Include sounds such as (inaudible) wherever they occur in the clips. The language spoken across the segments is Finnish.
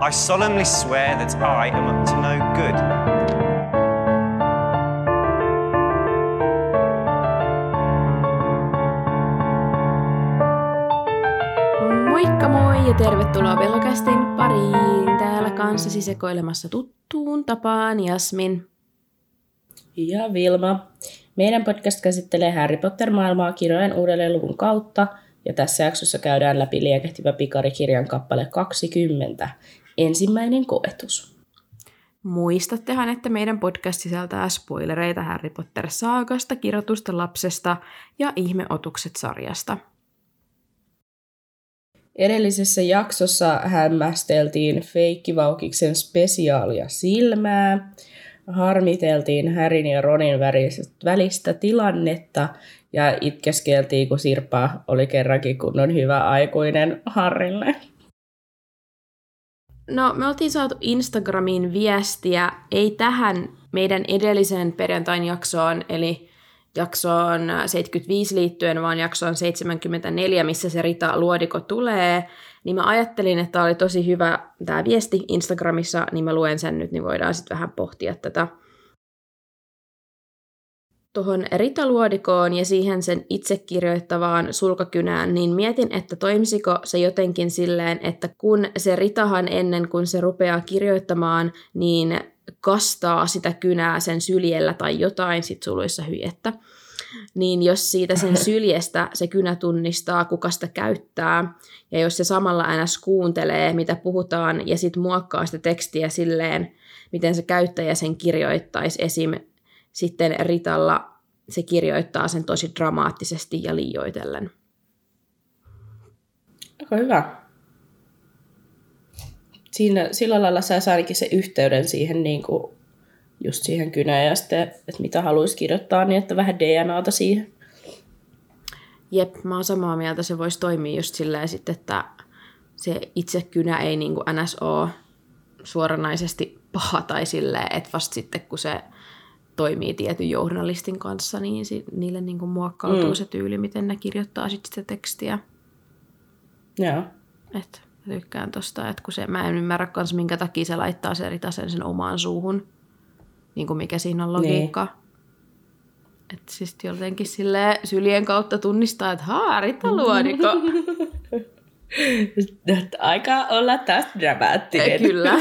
I solemnly swear that I am up to no good. Moikka moi ja tervetuloa Vellokästin pariin. Täällä kanssasi sekoilemassa tuttuun tapaan Jasmin. Ja Vilma. Meidän podcast käsittelee Harry Potter-maailmaa kirjojen uudelleen luvun kautta, ja tässä jaksossa käydään läpi liekehtivä pikarikirjan kappale 20, ensimmäinen koetus. Muistattehan, että meidän podcast sisältää spoilereita Harry Potter-saagasta, kirjoitusta lapsesta ja ihmeotukset-sarjasta. Edellisessä jaksossa hämmästeltiin Feikkivaukiksen spesiaalia silmää, harmiteltiin Härin ja Ronin välistä tilannetta ja itkeskeltiin, kun Sirpa oli kerrankin kunnon hyvä aikuinen Harrille. No, me oltiin saatu Instagramiin viestiä, ei tähän meidän edelliseen perjantain jaksoon, eli jaksoon 75 liittyen, vaan jaksoon 74, missä se Rita Luodiko tulee, niin mä ajattelin, että oli tosi hyvä tämä viesti Instagramissa, niin mä luen sen nyt, niin voidaan sitten vähän pohtia tätä tuohon Rita-luodikoon ja siihen sen itse kirjoittavaan sulkakynään, niin mietin, että toimisiko se jotenkin silleen, että kun se Ritahan ennen kuin se rupeaa kirjoittamaan, niin kastaa sitä kynää sen syljellä tai jotain sit suluissa hyjettä. Niin jos siitä sen (laughs) syljestä se kynä tunnistaa, kuka sitä käyttää, ja jos se samalla aina kuuntelee, mitä puhutaan, ja sitten muokkaa sitä tekstiä silleen, miten se käyttäjä sen kirjoittaisi esim sitten Ritalla se kirjoittaa sen tosi dramaattisesti ja liioitellen. Aika hyvä. Siinä, sillä lailla sä ainakin se yhteyden siihen niin kuin just siihen kynään ja sitten, että mitä haluaisi kirjoittaa, niin että vähän DNAta siihen. Jep, mä oon samaa mieltä, se voisi toimia just silleen sitten, että se itse kynä ei niin kuin NSO suoranaisesti paha tai silleen, että vasta sitten kun se toimii tietyn journalistin kanssa, niin si- niille niin kuin muokkautuu mm. se tyyli, miten ne kirjoittaa sit sitä tekstiä. Joo. Et tykkään tosta, että kun se, mä en ymmärrä kans, minkä takia se laittaa se ritasen sen omaan suuhun, niin kuin mikä siinä on logiikka. Niin. Että siis jotenkin sille syljen kautta tunnistaa, että haa, Rita Luodiko. (laughs) Aika olla taas dramaattinen. Kyllä.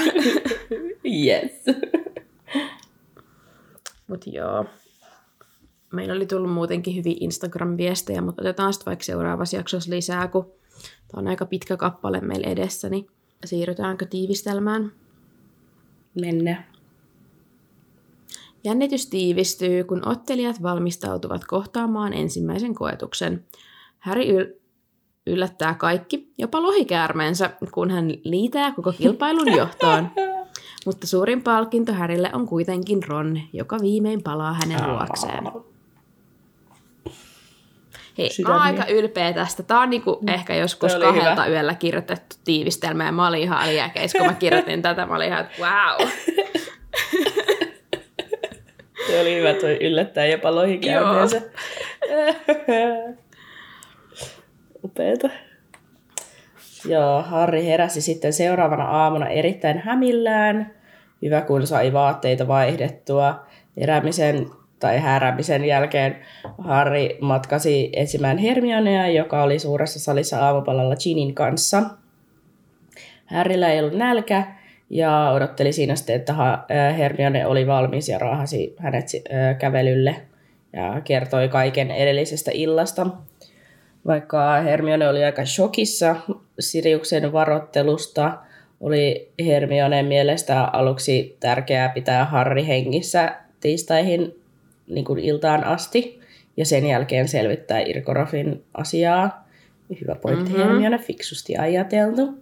(laughs) yes. (laughs) Mutta joo. Meillä oli tullut muutenkin hyvin Instagram-viestejä, mutta otetaan sitten vaikka seuraavassa jaksossa lisää, kun tämä on aika pitkä kappale meillä edessä, niin siirrytäänkö tiivistelmään? Mennään. Jännitys tiivistyy, kun ottelijat valmistautuvat kohtaamaan ensimmäisen koetuksen. Häri yl- yllättää kaikki, jopa lohikäärmeensä, kun hän liitää koko kilpailun johtoon. (laughs) Mutta suurin palkinto Härille on kuitenkin Ron, joka viimein palaa hänen luokseen. Hei, mä oon aika ylpeä tästä. Tää on niinku mm. ehkä joskus kahdelta hyvä. yöllä kirjoitettu tiivistelmä ja mä olin ihan aliäkeis, kun mä kirjoitin tätä. Mä olin ihan, että wow. Se oli hyvä toi yllättää jopa lohikäyneensä. (laughs) Upeeta. Joo, Harri heräsi sitten seuraavana aamuna erittäin hämillään. Hyvä, kun sai vaatteita vaihdettua. Heräämisen tai häräämisen jälkeen Harri matkasi etsimään Hermionea, joka oli suuressa salissa aamupalalla Ginin kanssa. Harryllä ei ollut nälkä ja odotteli siinä sitten, että Hermione oli valmis ja raahasi hänet kävelylle ja kertoi kaiken edellisestä illasta. Vaikka Hermione oli aika shokissa Siriuksen varottelusta, oli Hermionen mielestä aluksi tärkeää pitää Harri hengissä tiistaihin niin kuin iltaan asti ja sen jälkeen selvittää Irkorofin asiaa. Hyvä pointti mm-hmm. Hermione, fiksusti ajateltu.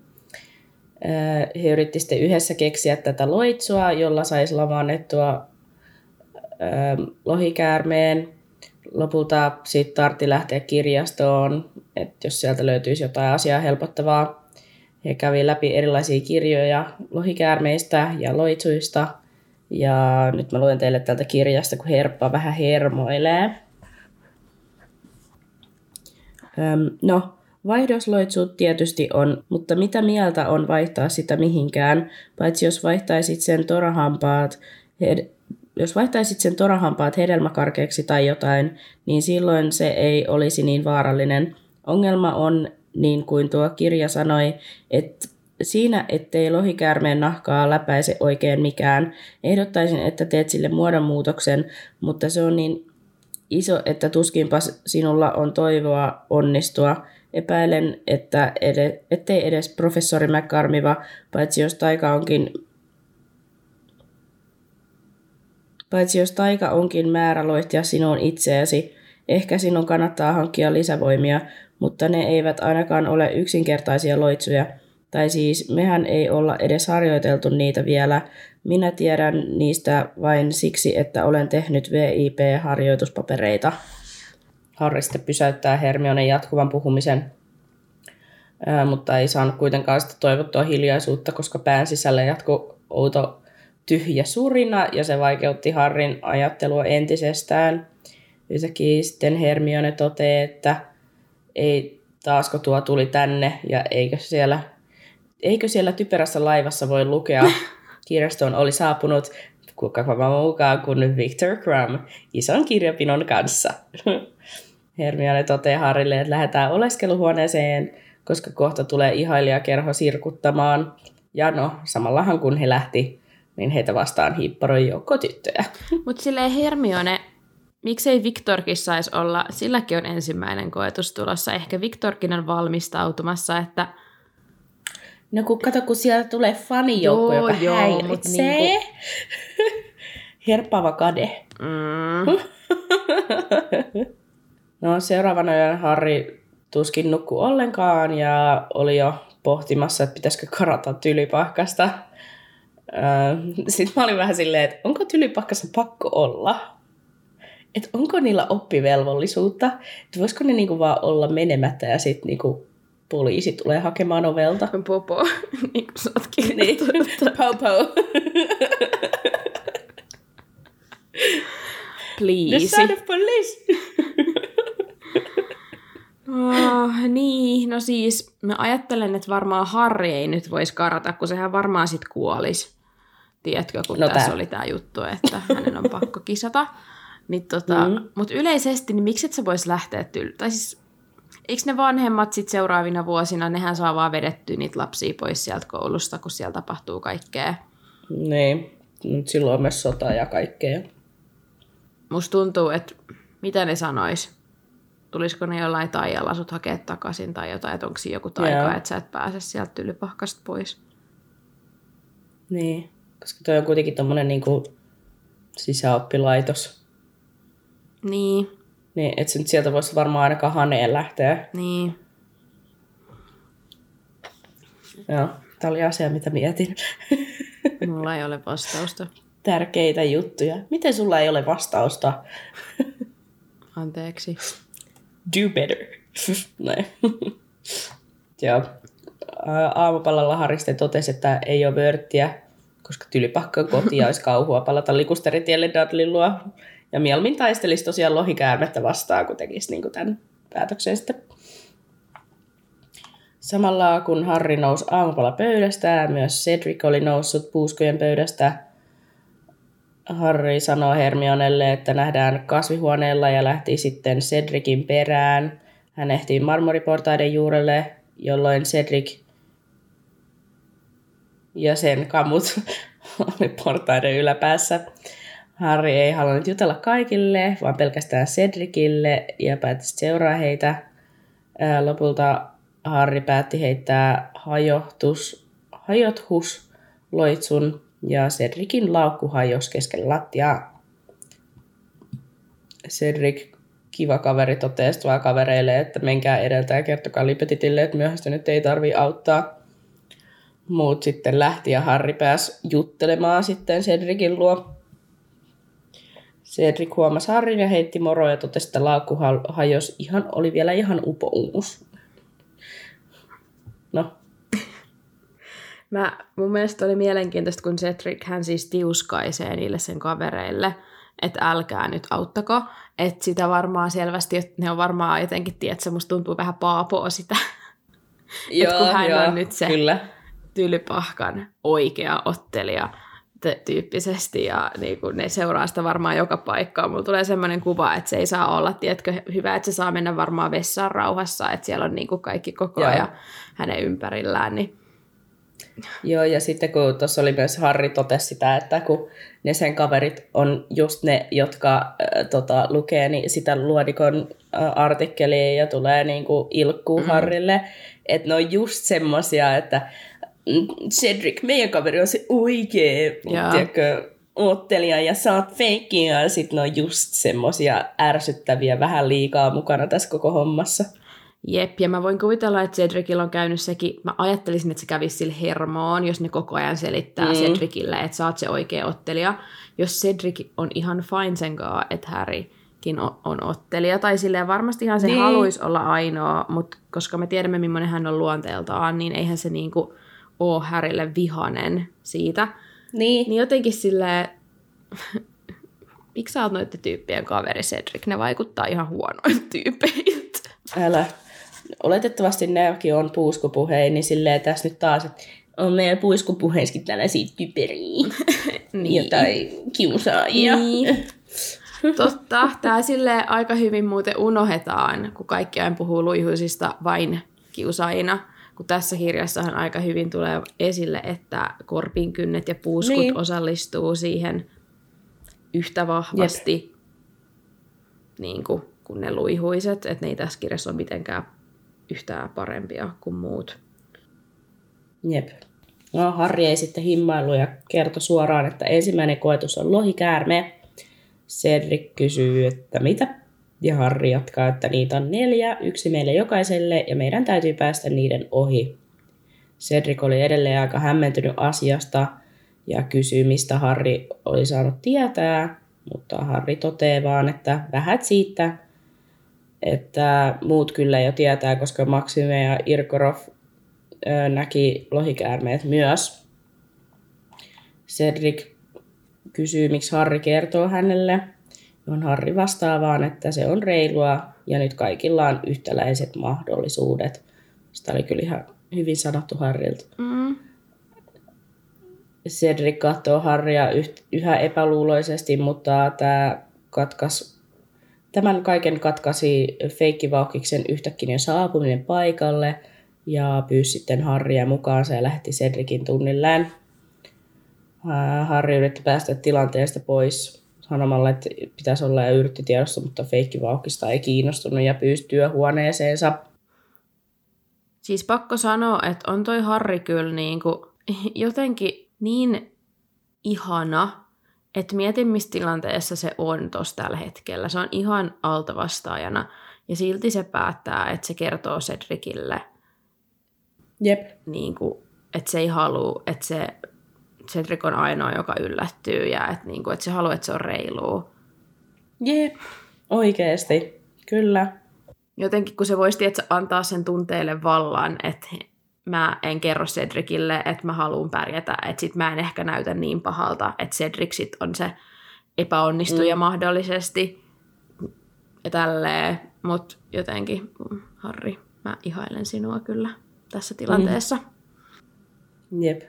He yritti sitten yhdessä keksiä tätä loitsua, jolla saisi lavannettua lohikäärmeen lopulta sitten tartti lähteä kirjastoon, että jos sieltä löytyisi jotain asiaa helpottavaa. He kävi läpi erilaisia kirjoja lohikäärmeistä ja loitsuista. Ja nyt mä luen teille tältä kirjasta, kun Herppa vähän hermoilee. Öm, no, Vaihdosloitsut tietysti on, mutta mitä mieltä on vaihtaa sitä mihinkään, paitsi jos vaihtaisit sen torahampaat, jos vaihtaisit sen torahampaat hedelmäkarkeaksi tai jotain, niin silloin se ei olisi niin vaarallinen. Ongelma on, niin kuin tuo kirja sanoi, että siinä, ettei lohikäärmeen nahkaa läpäise oikein mikään. Ehdottaisin, että teet sille muodonmuutoksen, mutta se on niin iso, että tuskinpa sinulla on toivoa onnistua. Epäilen, että ed- ettei edes professori McCarmiva, paitsi jos taika onkin paitsi jos taika onkin määrä loihtia sinun itseäsi. Ehkä sinun kannattaa hankkia lisävoimia, mutta ne eivät ainakaan ole yksinkertaisia loitsuja. Tai siis mehän ei olla edes harjoiteltu niitä vielä. Minä tiedän niistä vain siksi, että olen tehnyt VIP-harjoituspapereita. Harri sitten pysäyttää Hermionen jatkuvan puhumisen, ää, mutta ei saanut kuitenkaan sitä toivottua hiljaisuutta, koska pään sisällä jatkuu outo tyhjä surina ja se vaikeutti Harrin ajattelua entisestään. Yhtäkkiä sitten Hermione toteaa, että ei taasko tuo tuli tänne ja eikö siellä, eikö siellä typerässä laivassa voi lukea (laughs) kirjastoon oli saapunut kuka mukaan kuin Victor Crumb ison kirjapinon kanssa. (laughs) Hermione toteaa Harrille, että lähdetään oleskeluhuoneeseen, koska kohta tulee ihailijakerho sirkuttamaan. Ja no, samallahan kun he lähti, niin heitä vastaan hiipparoi joukko tyttöjä. Mutta silleen Hermione, miksei Viktorkin saisi olla, silläkin on ensimmäinen koetus tulossa. Ehkä Viktorkin on valmistautumassa, että No kun kato, kun siellä tulee fanijoukko, Joo, joka joo, häiritsee. niinku- (laughs) Herppaava kade. mm, (laughs) No seuraavana yönä Harri tuskin nukku ollenkaan ja oli jo pohtimassa, että pitäisikö karata tylypahkasta. (laughs) Sitten mä olin vähän silleen, että onko tylypahkassa pakko olla? Että onko niillä oppivelvollisuutta? Että voisiko ne niinku vaan olla menemättä ja sitten niinku poliisi tulee hakemaan ovelta? popo, (laughs) niin kuin sä oot Niin. kirjoittanut. Pau. The Please. son of police. Oh, niin, no siis mä ajattelen, että varmaan Harri ei nyt voisi karata, kun sehän varmaan sit kuolisi. Tiedätkö, kun No tässä tää. oli tämä juttu, että hänen on pakko kisata. Niin tota, Mm. Mutta yleisesti, niin miksi et sä vois lähteä tyl... Tai siis, eikö ne vanhemmat sit seuraavina vuosina, nehän saa vaan vedettyä niitä lapsia pois sieltä koulusta, kun siellä tapahtuu kaikkea. Niin, mutta silloin on myös sota ja kaikkea. Musta tuntuu, että mitä ne sanois? Tulisiko ne jollain taijalla sut hakea takaisin tai jotain, että onko siinä joku taika, Joo. että sä et pääse sieltä tylypahkasta pois. Niin, koska toi on kuitenkin tommonen niinku sisäoppilaitos. Niin, Niin, et sä nyt sieltä voisi varmaan ainakaan haneen lähteä. niin. Joo, tää oli asia, mitä mietin. (laughs) Mulla ei ole vastausta. Tärkeitä juttuja. Miten sulla ei ole vastausta? (laughs) Anteeksi. Do better. (laughs) Näin. Joo. Aamupalalla Harri sitten totesi, että ei ole vörttiä, koska tylypakka on koti ja olisi kauhua palata likusteritielle Dudleyn luo. Ja mieluummin taistelisi tosiaan lohikäärmettä vastaan, kun tekisi niin tämän päätöksen sitten. Samalla kun Harri nousi aamupala pöydästä, myös Cedric oli noussut puuskojen pöydästä. Harry sanoi Hermionelle, että nähdään kasvihuoneella ja lähti sitten Cedricin perään. Hän ehti marmoriportaiden juurelle, jolloin Cedric ja sen kamut (laughs) oli portaiden yläpäässä. Harry ei halunnut jutella kaikille, vaan pelkästään Cedricille ja päätti seuraa heitä. Lopulta Harry päätti heittää hajohtus, hajothus loitsun ja Cedricin laukku hajosi keskelle lattiaa. Cedric, kiva kaveri, totesi vaan kavereille, että menkää edeltä ja kertokaa Lipetitille, että myöhästynyt ei tarvi auttaa. Muut sitten lähti ja Harry pääsi juttelemaan sitten Cedricin luo. Cedric huomasi Harrin ja heitti moro ja totesi, että laukku ha- hajosi ihan, oli vielä ihan upoumus. No, (laughs) Mä, mun mielestä oli mielenkiintoista, kun Cedric hän siis tiuskaisee niille sen kavereille, että älkää nyt auttako. Että sitä varmaan selvästi, että ne on varmaan jotenkin, tiedätkö, musta tuntuu vähän paapoa sitä (laughs) että kun hän on nyt se kyllä. Tylypahkan oikea ottelija tyyppisesti ja niin kuin ne seuraa sitä varmaan joka paikkaan. Mulla tulee semmoinen kuva, että se ei saa olla, tiedätkö, hyvä, että se saa mennä varmaan vessaan rauhassa, että siellä on niin kuin kaikki koko Joo. ajan hänen ympärillään, niin Joo, ja sitten kun tuossa oli myös Harri totesi sitä, että kun ne sen kaverit on just ne, jotka äh, tota, lukee niin sitä luodikon äh, artikkelia ja tulee niin kuin ilkkuu mm. Harrille, että ne on just semmosia, että Cedric, meidän kaveri on se oikea, Joo. tiedätkö, ottelija ja sä oot feikkiä, ja sitten ne on just semmosia ärsyttäviä, vähän liikaa mukana tässä koko hommassa. Jep, ja mä voin kuvitella, että Cedricillä on käynyt sekin, mä ajattelisin, että se kävisi sille hermoon, jos ne koko ajan selittää mm. Cedricille, että sä oot se oikea ottelija. Jos Cedric on ihan fine sen kanssa, että Harrykin on, on ottelija, tai silleen varmasti ihan se niin. Niin. haluaisi olla ainoa, mutta koska me tiedämme, millainen hän on luonteeltaan, niin eihän se niinku ole Harrylle vihanen siitä. Niin. Niin jotenkin silleen, (laughs) miksi sä oot noiden tyyppien kaveri Cedric? Ne vaikuttaa ihan huonoilta (laughs) tyypeiltä. Älä. Oletettavasti nekin on puuskupuheen, niin silleen tässä nyt taas, että on meidän puiskupuheissakin tällaisia typeriä. (laughs) Niin. Jotain kiusaajia. Niin. Totta. Tämä sille aika hyvin muuten unohdetaan, kun kaikki aina puhuu luihuisista vain kiusaajina. Kun tässä kirjassahan aika hyvin tulee esille, että korpinkynnet ja puuskut niin. Osallistuu siihen yhtä vahvasti niin kuin, kuin ne luihuiset. Että ne ei tässä kirjassa ole mitenkään yhtään parempia kuin muut. Jep. No, Harri ei sitten himmailu ja kertoi suoraan, että ensimmäinen koetus on lohikäärme. Cedric kysyy, että mitä? Ja Harri jatkaa, että niitä on neljä, yksi meille jokaiselle, ja meidän täytyy päästä niiden ohi. Cedric oli edelleen aika hämmentynyt asiasta ja kysyy, mistä Harri oli saanut tietää, mutta Harri toteaa vaan, että vähät siitä, että muut kyllä jo tietää, koska Maxime ja Irkorov näki lohikäärmeet myös. Cedric kysyy, miksi Harri kertoo hänelle. Johon Harri vastaa vaan, että se on reilua ja nyt kaikilla on yhtäläiset mahdollisuudet. Sitä oli kyllä ihan hyvin sanottu Harrilta. Mm. Cedric katsoo Harria yhä epäluuloisesti, mutta tämä katkas, tämän kaiken katkaisi feikkivaukiksen yhtäkkiä saapuminen paikalle ja pyysi sitten Harria mukaansa ja lähti Cedricin tunnilleen. Harri yritti päästä tilanteesta pois sanomalla, että pitäisi olla ja yritti tiedosta, mutta feikkivaukista ei kiinnostunut ja pyysi työhuoneeseensa. Siis pakko sanoa, että on toi Harri kyllä niinku jotenkin niin ihana, että mietin, missä tilanteessa se on tuossa tällä hetkellä. Se on ihan altavastaajana ja silti se päättää, että se kertoo Cedricille, Jep. niinku, että se ei halua, että se Cedric on ainoa, joka yllättyy ja että, niinku, että se haluaa, että se on reilua. Jep. Oikeesti. Kyllä. Jotenkin kun se voisi tietysti antaa sen tunteille vallan, että mä en kerro Cedricille, että mä haluan pärjätä, että sit mä en ehkä näytä niin pahalta, että Cedric sit on se epäonnistuja mm. mahdollisesti ja tälleen, mutta jotenkin, mm, Harri, mä ihailen sinua kyllä tässä tilanteessa. Mm. Jep.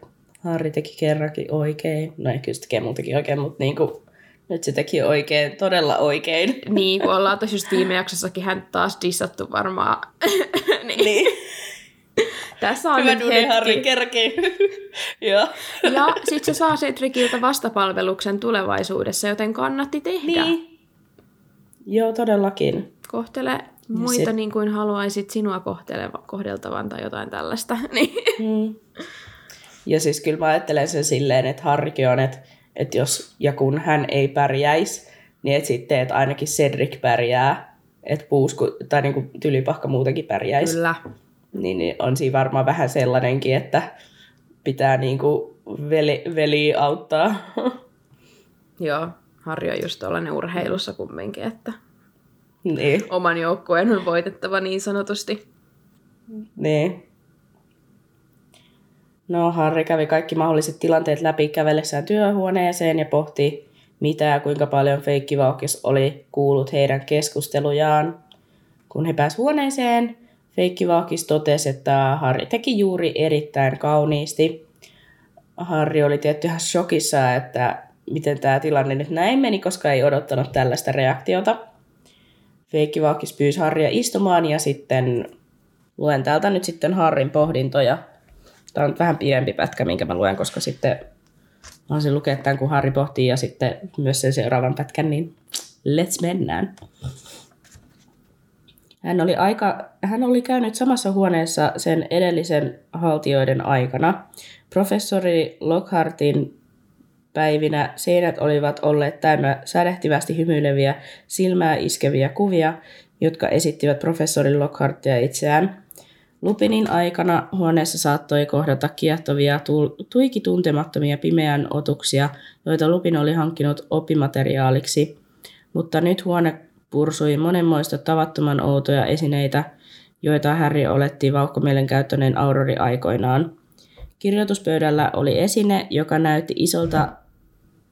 Harri teki kerrankin oikein. No ei kyllä se tekee muutenkin oikein, mutta niinku, nyt se teki oikein, todella oikein. (laughs) Niin, kun ollaan tosi just viime jaksossakin hän taas dissattu varmaan. (laughs) niin. Niin. Tässä on Hyvä nyt hetki. Harri, kerkii. (laughs) Joo. Ja sitten se saa Cedriciltä vastapalveluksen tulevaisuudessa, joten kannatti tehdä. Niin. Joo, todellakin. Kohtele muita se- niin kuin haluaisit sinua kohteleva, kohdeltavan tai jotain tällaista. Niin. Mm. Ja siis kyllä mä ajattelen sen silleen, että Harrikin on, että, että jos ja kun hän ei pärjäisi, niin että sitten, että ainakin Cedric pärjää, että puusku, tai niin kuin tylipahka muutenkin pärjäisi. Kyllä. Niin, niin on siinä varmaan vähän sellainenkin, että pitää niin kuin veli, veli auttaa. (laughs) Joo, Harri on just tuollainen urheilussa kumminkin, että niin, oman joukkueen on voitettava niin sanotusti. niin. No, Harri kävi kaikki mahdolliset tilanteet läpi kävellessään työhuoneeseen ja pohti, mitä ja kuinka paljon feikkivaukis oli kuullut heidän keskustelujaan. Kun he pääsivät huoneeseen, Feikkivaakis totesi, että Harri teki juuri erittäin kauniisti. Harri oli tietty ihan shokissa, että miten tämä tilanne nyt näin meni, koska ei odottanut tällaista reaktiota. Feikkivaakis pyysi Harria istumaan ja sitten luen täältä nyt sitten Harrin pohdintoja. Tämä on vähän pidempi pätkä, minkä mä luen, koska sitten mä haluaisin lukea tämän, kun Harri pohtii ja sitten myös sen seuraavan pätkän, niin let's mennään. Hän oli, aika, hän oli käynyt samassa huoneessa sen edellisen haltioiden aikana. Professori Lockhartin päivinä seinät olivat olleet täynnä sädehtivästi hymyileviä, silmää iskeviä kuvia, jotka esittivät professori Lockhartia itseään. Lupinin aikana huoneessa saattoi kohdata kiehtovia, tuiki tuntemattomia pimeän otuksia, joita Lupin oli hankkinut oppimateriaaliksi, mutta nyt huone pursui monenmoista tavattoman outoja esineitä, joita Harry oletti vauhkomielen käyttöneen Aurori aikoinaan. Kirjoituspöydällä oli esine, joka näytti isolta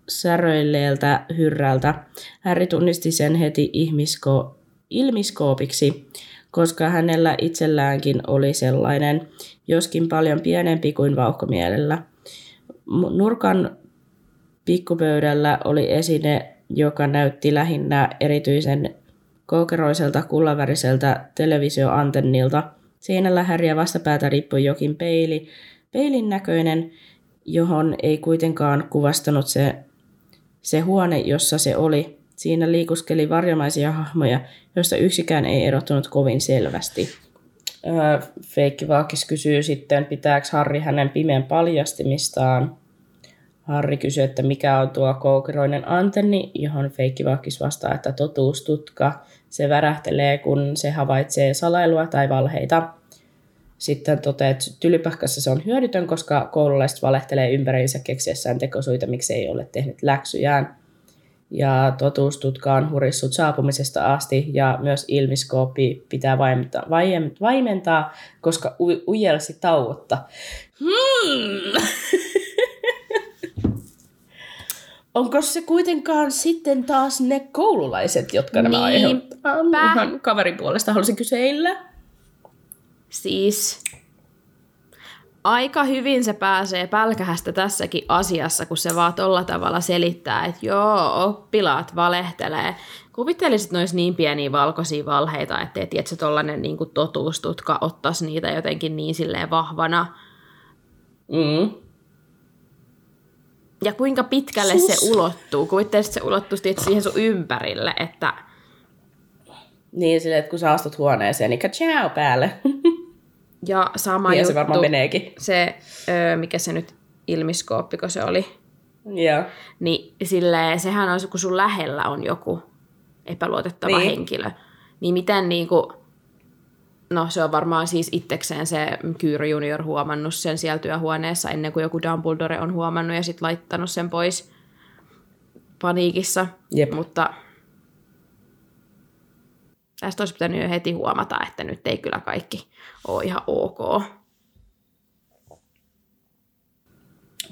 säröilleeltä hyrrältä. Harry tunnisti sen heti ihmisko, ilmiskoopiksi, koska hänellä itselläänkin oli sellainen, joskin paljon pienempi kuin vauhkomielellä. Nurkan pikkupöydällä oli esine, joka näytti lähinnä erityisen koukeroiselta kullaväriseltä televisioantennilta. Seinällä häriä vastapäätä riippui jokin peili, peilin näköinen, johon ei kuitenkaan kuvastanut se, se huone, jossa se oli. Siinä liikuskeli varjomaisia hahmoja, joista yksikään ei erottunut kovin selvästi. Öö, Feikki Vaakis kysyy sitten, pitääkö Harri hänen pimeän paljastimistaan. Harri kysyy, että mikä on tuo koukeroinen antenni, johon Feikki Vaakis vastaa, että totuustutka. Se värähtelee, kun se havaitsee salailua tai valheita. Sitten toteaa, että tylypähkässä se on hyödytön, koska koululaiset valehtelee ympäriinsä keksiessään tekosuita, miksi ei ole tehnyt läksyjään ja totuustutka on hurissut saapumisesta asti ja myös ilmiskooppi pitää vaimentaa, vaimentaa koska u- ujelsi tauotta. Hmm. (laughs) Onko se kuitenkaan sitten taas ne koululaiset, jotka nämä aiheuttaa? Ihan kaverin puolesta halusin kyseillä. Siis aika hyvin se pääsee pälkähästä tässäkin asiassa, kun se vaan tolla tavalla selittää, että joo, oppilaat valehtelee. Kuvittelisit nois niin pieniä valkoisia valheita, ettei tiedätkö, tollanen niin totuustutka ottaisi niitä jotenkin niin silleen vahvana. Mm. Ja kuinka pitkälle Sus. se ulottuu? Kuvittelisit, että se ulottuu siihen sun ympärille, että... Niin, silleen, että kun sä astut huoneeseen, niin ciao päälle. (laughs) Ja sama niin juttu, se varmaan meneekin. Se, öö, mikä se nyt ilmiskooppi, kun se oli. Joo. Niin silleen, sehän on, kun sun lähellä on joku epäluotettava niin. henkilö. Niin miten niinku, no se on varmaan siis itsekseen se Kyyry junior huomannut sen siellä työhuoneessa ennen kuin joku Dumbledore on huomannut ja sitten laittanut sen pois paniikissa. Jep. Mutta tästä olisi pitänyt jo heti huomata, että nyt ei kyllä kaikki ole ihan ok.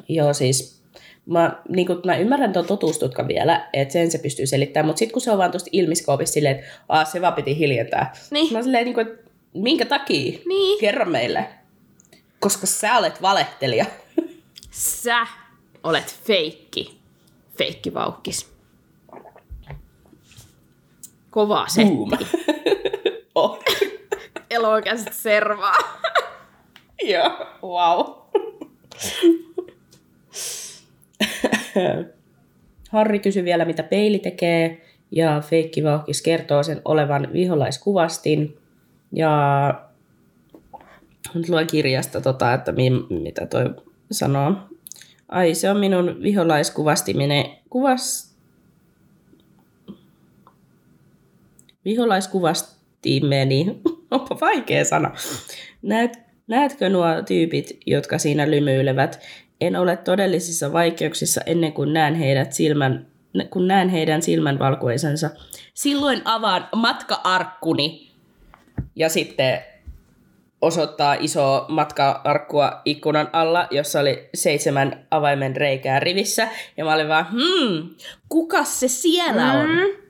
Joo, siis mä, niin kun, mä ymmärrän tuon totuustutkan vielä, että sen se pystyy selittämään, mutta sitten kun se on vaan tuosta ilmiskoopissa silleen, että Aa, se vaan piti hiljentää. Niin. Mä silleen, niin kuin, että minkä takia? Niin. Kerro meille. Koska sä olet valehtelija. Sä olet feikki. Feikki vauhkis. Kova setti. Boom. (laughs) oh. Elokäiset servaa. (laughs) Joo, wow. Harri kysyy vielä, mitä peili tekee, ja Feikki Vauhkis kertoo sen olevan viholaiskuvastin. Ja nyt luen kirjasta, tota, että mi, mitä toi sanoo. Ai, se on minun viholaiskuvastiminen. Kuvas... Viholaiskuvastimeni. (laughs) Onpa vaikea sana. Näet, näetkö nuo tyypit, jotka siinä lymyilevät? En ole todellisissa vaikeuksissa ennen kuin näen heidät silmän, kun näen heidän silmän valkoisensa. Silloin avaan matka-arkkuni ja sitten osoittaa iso matka-arkkua ikkunan alla, jossa oli seitsemän avaimen reikää rivissä. Ja mä olin vaan, hmm, kuka se siellä on? Mm.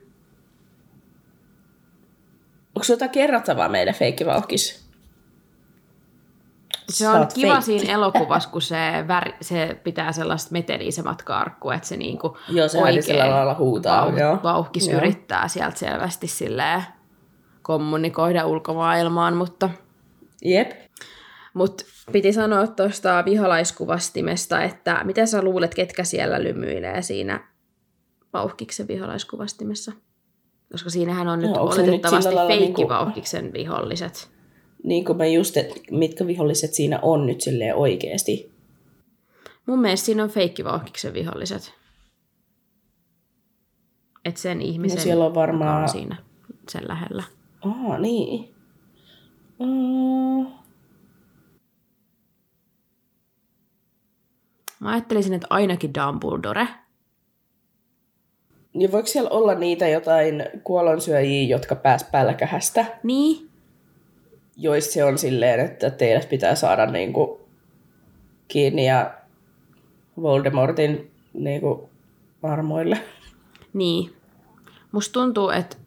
Onko jotain kerrottavaa meille, Feikki Vauhkis? Se on kiva feikki. siinä elokuvassa, kun se, väri, se pitää sellaista meteliä se matka-arkku, että se niinku joo, se oikein lailla huutaa. Vauh, joo. vauhkis joo. yrittää sieltä selvästi silleen kommunikoida ulkomaailmaan, mutta... Jep. Mutta piti sanoa tuosta viholaiskuvastimesta, että mitä sä luulet, ketkä siellä lymyilee siinä vauhkiksen viholaiskuvastimessa? Koska siinähän on nyt no, oletettavasti feikkivauhkiksen niinku... viholliset. Niin kuin mä just, että mitkä viholliset siinä on nyt silleen oikeasti. Mun mielestä siinä on feikkivauhkiksen viholliset. Että sen ihmisen no siellä on varmaan... on siinä sen lähellä. Aa, niin. Uh... Mä ajattelisin, että ainakin Dumbledore – niin voiko siellä olla niitä jotain kuolonsyöjiä, jotka pääs pälkähästä? Niin. Joista se on silleen, että teille pitää saada niinku kiinni ja Voldemortin niinku armoille. Niin. Musta tuntuu, että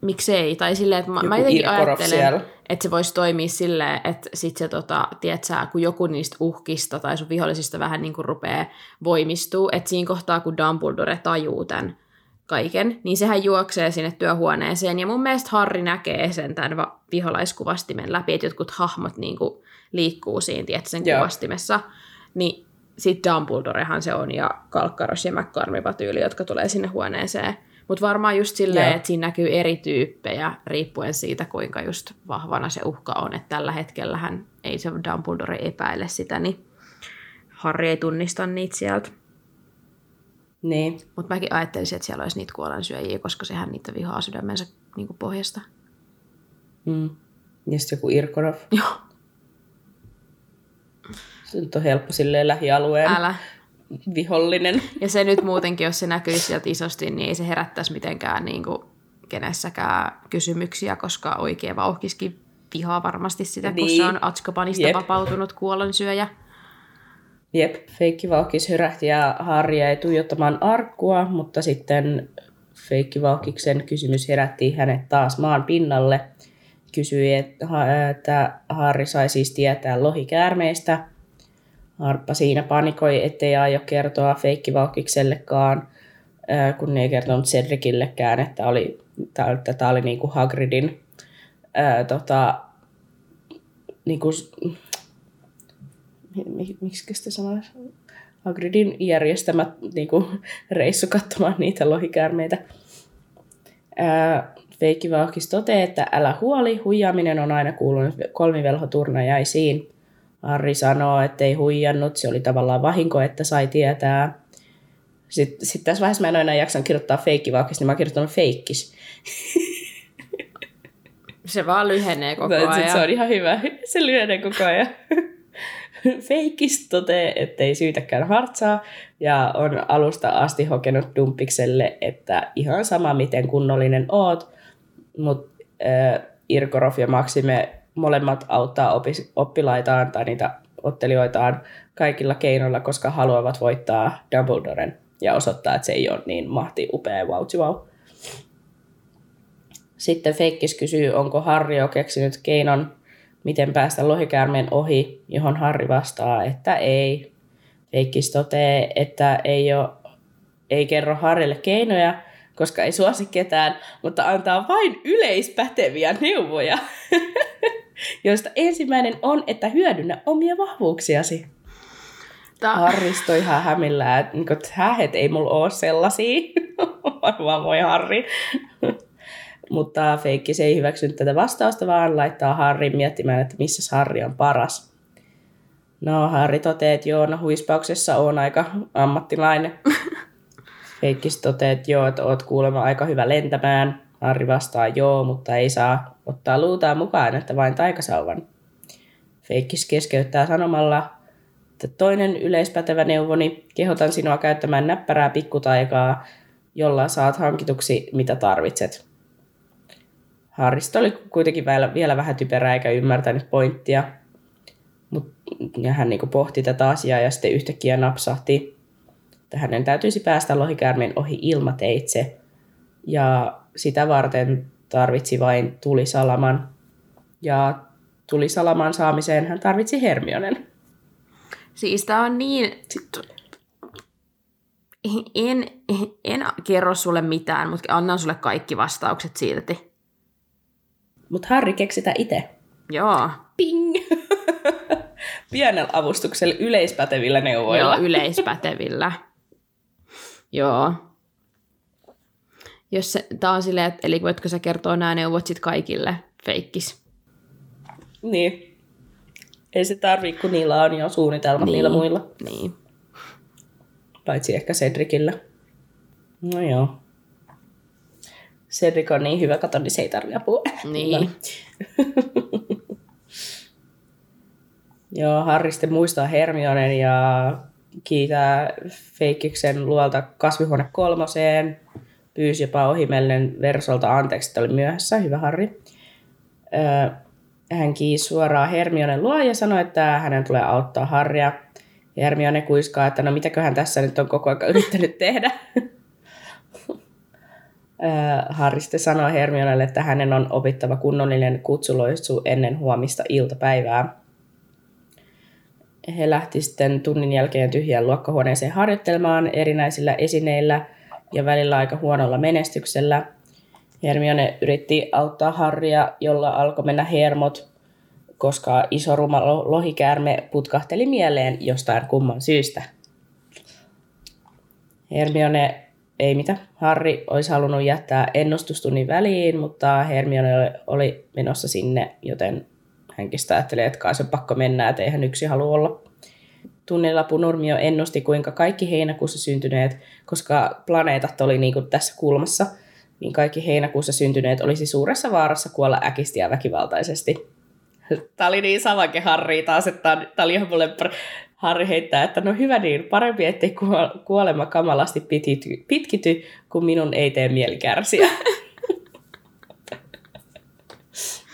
miksei. Tai silleen, että mä, mä jotenkin ajattelen, siellä. että se voisi toimia silleen, että sit se, tota, tiedätkö, kun joku niistä uhkista tai sun vihollisista vähän niin kuin rupeaa voimistuu, että siinä kohtaa, kun Dumbledore tajuu tämän kaiken, niin sehän juoksee sinne työhuoneeseen. Ja mun mielestä Harri näkee sen tämän viholaiskuvastimen läpi, että jotkut hahmot niin kuin liikkuu siinä tiedätkö, sen Joo. kuvastimessa. Niin sitten Dumbledorehan se on ja Kalkkaros ja McCormiva tyyli, jotka tulee sinne huoneeseen. Mutta varmaan just silleen, että siinä näkyy eri tyyppejä riippuen siitä, kuinka just vahvana se uhka on. Että tällä hetkellä hän ei se Dumbledore epäile sitä, niin Harri ei tunnista niitä sieltä. Niin. Mutta mäkin ajattelisin, että siellä olisi niitä kuolansyöjiä, koska sehän niitä vihaa sydämensä niin kuin pohjasta. Mm. Ja sitten joku Irkonov. (laughs) Joo. Se on helppo silleen lähialueen Älä. vihollinen. Ja se nyt muutenkin, jos se näkyisi sieltä isosti, niin ei se herättäisi mitenkään niin kuin kenessäkään kysymyksiä, koska oikea vauhkiskin vihaa varmasti sitä, niin. kun se on Atskabanista Jep. vapautunut kuollonsyöjä. Jep, feikkivalkis hyrähti ja Harri jäi tuijottamaan arkkua, mutta sitten feikkivalkiksen kysymys herätti hänet taas maan pinnalle. Kysyi, että, Harri sai siis tietää lohikäärmeistä. Harppa siinä panikoi, ettei aio kertoa feikkivalkiksellekaan, kun ei kertonut Cedricillekään, että oli, tämä oli niin kuin Hagridin ää, tota, niin kuin miksi sitä sanoisi, Hagridin järjestämät niin kuin, reissu katsomaan niitä lohikäärmeitä. Feikki Vauhkis toteaa, että älä huoli, huijaaminen on aina kuulunut kolmivelhoturnajaisiin. Harri sanoo, että ei huijannut, se oli tavallaan vahinko, että sai tietää. Sitten, sitten tässä vaiheessa mä en enää jaksan kirjoittaa feikki Vauhkis, niin mä oon kirjoittanut feikkis. Se vaan lyhenee koko ajan. Se on ihan hyvä. Se lyhenee koko ajan. (laughs) Feikis totee, ettei syytäkään hartsaa ja on alusta asti hokenut Dumpikselle, että ihan sama miten kunnollinen oot, mutta äh, Irkorov ja Maksime molemmat auttaa opis, oppilaitaan tai niitä ottelijoitaan kaikilla keinoilla, koska haluavat voittaa Dumbledoren ja osoittaa, että se ei ole niin mahti upea wow, wow. Sitten Feikkis kysyy, onko Harri jo keksinyt keinon miten päästä lohikäärmeen ohi, johon Harri vastaa, että ei. Feikkis totee, että ei, ole, ei kerro Harrille keinoja, koska ei suosi ketään, mutta antaa vain yleispäteviä neuvoja, (laughs) joista ensimmäinen on, että hyödynnä omia vahvuuksiasi. Ta- Harristo ihan hämillään, että, niin että ei mulla ole sellaisia. (laughs) Varmaan voi Harri. Mutta Feikki se ei hyväksynyt tätä vastausta, vaan laittaa Harrin miettimään, että missä Harri on paras. No, Harri toteaa, että joo, no huispauksessa on aika ammattilainen. (laughs) Feikki toteaa, että joo, että oot kuulemma aika hyvä lentämään. Harri vastaa joo, mutta ei saa ottaa luutaa mukaan, että vain taikasauvan. Feikkis keskeyttää sanomalla, että toinen yleispätevä neuvoni, kehotan sinua käyttämään näppärää pikkutaikaa, jolla saat hankituksi mitä tarvitset. Harrista oli kuitenkin vielä, vielä vähän typerää eikä ymmärtänyt pointtia. Mut, ja hän niin pohti tätä asiaa ja sitten yhtäkkiä napsahti, että hänen täytyisi päästä lohikäärmeen ohi ilmateitse. Ja sitä varten tarvitsi vain tulisalaman. Ja tuli salaman saamiseen hän tarvitsi Hermionen. Siis tää on niin... En, en kerro sulle mitään, mutta annan sulle kaikki vastaukset silti. Mutta Harry keksitä itse. Joo. Ping! (laughs) Pienellä avustuksella yleispätevillä neuvoilla. Joo, yleispätevillä. Joo. Jos se, tää on silleen, että eli voitko sä kertoa nämä neuvot sit kaikille feikkis? Niin. Ei se tarvii, kun niillä on jo suunnitelmat niin. niillä muilla. Niin. Paitsi ehkä Cedricillä. No joo. Cedric on niin hyvä, kato, niin se ei tarvitse apua. Niin. joo, Harry sitten muistaa Hermionen ja kiitää Feikkiksen luolta kasvihuone kolmoseen. Pyysi jopa ohimellen Versolta anteeksi, että oli myöhässä. Hyvä Harri. Öö, hän kiisi suoraan Hermionen luo ja sanoi, että hänen tulee auttaa Harria. Hermione kuiskaa, että no mitäköhän tässä nyt on koko ajan yrittänyt tehdä. (laughs) Harri sanoi Hermionelle, että hänen on opittava kunnollinen kutsuloisu ennen huomista iltapäivää. He lähti sitten tunnin jälkeen tyhjään luokkahuoneeseen harjoittelemaan erinäisillä esineillä ja välillä aika huonolla menestyksellä. Hermione yritti auttaa Harria, jolla alkoi mennä hermot, koska iso ruma lohikäärme putkahteli mieleen jostain kumman syystä. Hermione ei mitä. Harri olisi halunnut jättää ennustustunnin väliin, mutta Hermione oli menossa sinne, joten hänkin sitä ajatteli, että kai se on pakko mennä, että eihän yksi halua olla. Tunnilla Punurmio ennusti, kuinka kaikki heinäkuussa syntyneet, koska planeetat oli niin kuin tässä kulmassa, niin kaikki heinäkuussa syntyneet olisi suuressa vaarassa kuolla äkisti ja väkivaltaisesti. Tämä oli niin samankin Harri taas, että tämä oli ihan mulle Harri heittää, että no hyvä niin, parempi ettei kuolema kamalasti pitkity, pitkity, kun minun ei tee mieli kärsiä. (laughs)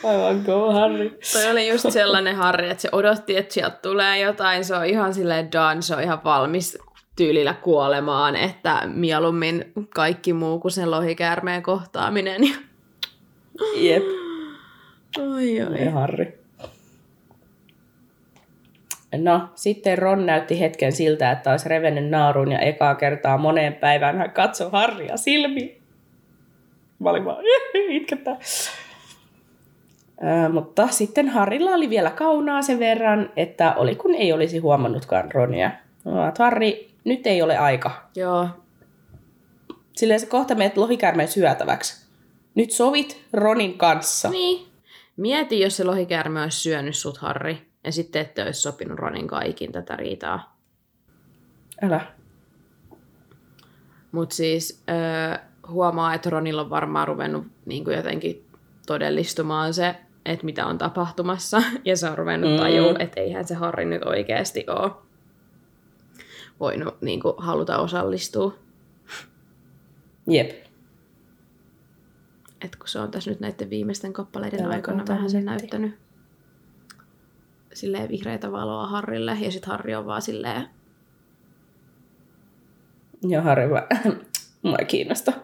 Aivan go, Harri. Toi oli just sellainen Harri, että se odotti, että sieltä tulee jotain. Se on ihan silleen done, se on ihan valmis tyylillä kuolemaan, että mieluummin kaikki muu kuin sen lohikäärmeen kohtaaminen. Jep. Oi, oi. Harri. No, sitten Ron näytti hetken siltä, että olisi revennyt naarun ja ekaa kertaa moneen päivään hän katsoi Harria silmiin. Mä olin vaan, itkettää. Äh, mutta sitten Harrilla oli vielä kaunaa sen verran, että oli kun ei olisi huomannutkaan Ronia. No, Harri, nyt ei ole aika. Joo. Silleen se kohta menet lohikäärmeen syötäväksi. Nyt sovit Ronin kanssa. Niin. Mieti, jos se lohikäärme olisi syönyt sut, Harri, ja sitten ette olisi sopinut Ronin kaikin tätä riitaa. Älä. Mutta siis öö, huomaa, että Ronilla on varmaan ruvennut niin kuin jotenkin todellistumaan se että mitä on tapahtumassa, (laughs) ja se on ruvennut mm. tajua, että eihän se Harri nyt oikeasti ole voinut niin kuin, haluta osallistua. Jep. Et kun se on tässä nyt näiden viimeisten kappaleiden aikana vähän sen näyttänyt silleen vihreitä valoa Harrille, ja sitten Harri on vaan silleen... Joo, Harri vaan, (tsk) mua kiinnostaa.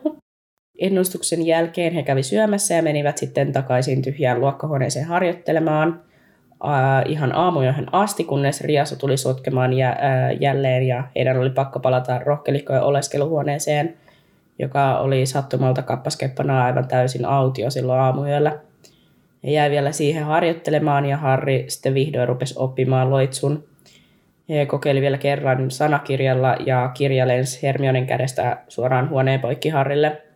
Ennustuksen jälkeen he kävi syömässä ja menivät sitten takaisin tyhjään luokkahuoneeseen harjoittelemaan äh, ihan aamujoihin asti, kunnes Riasu tuli sotkemaan jä, äh, jälleen ja heidän oli pakko palata rohkelikkojen oleskeluhuoneeseen, joka oli sattumalta kappaskeppana aivan täysin autio silloin aamuyöllä. He jäi vielä siihen harjoittelemaan ja Harri sitten vihdoin rupesi oppimaan loitsun. He kokeili vielä kerran sanakirjalla ja kirja lensi Hermionen kädestä suoraan huoneen poikki Harrille –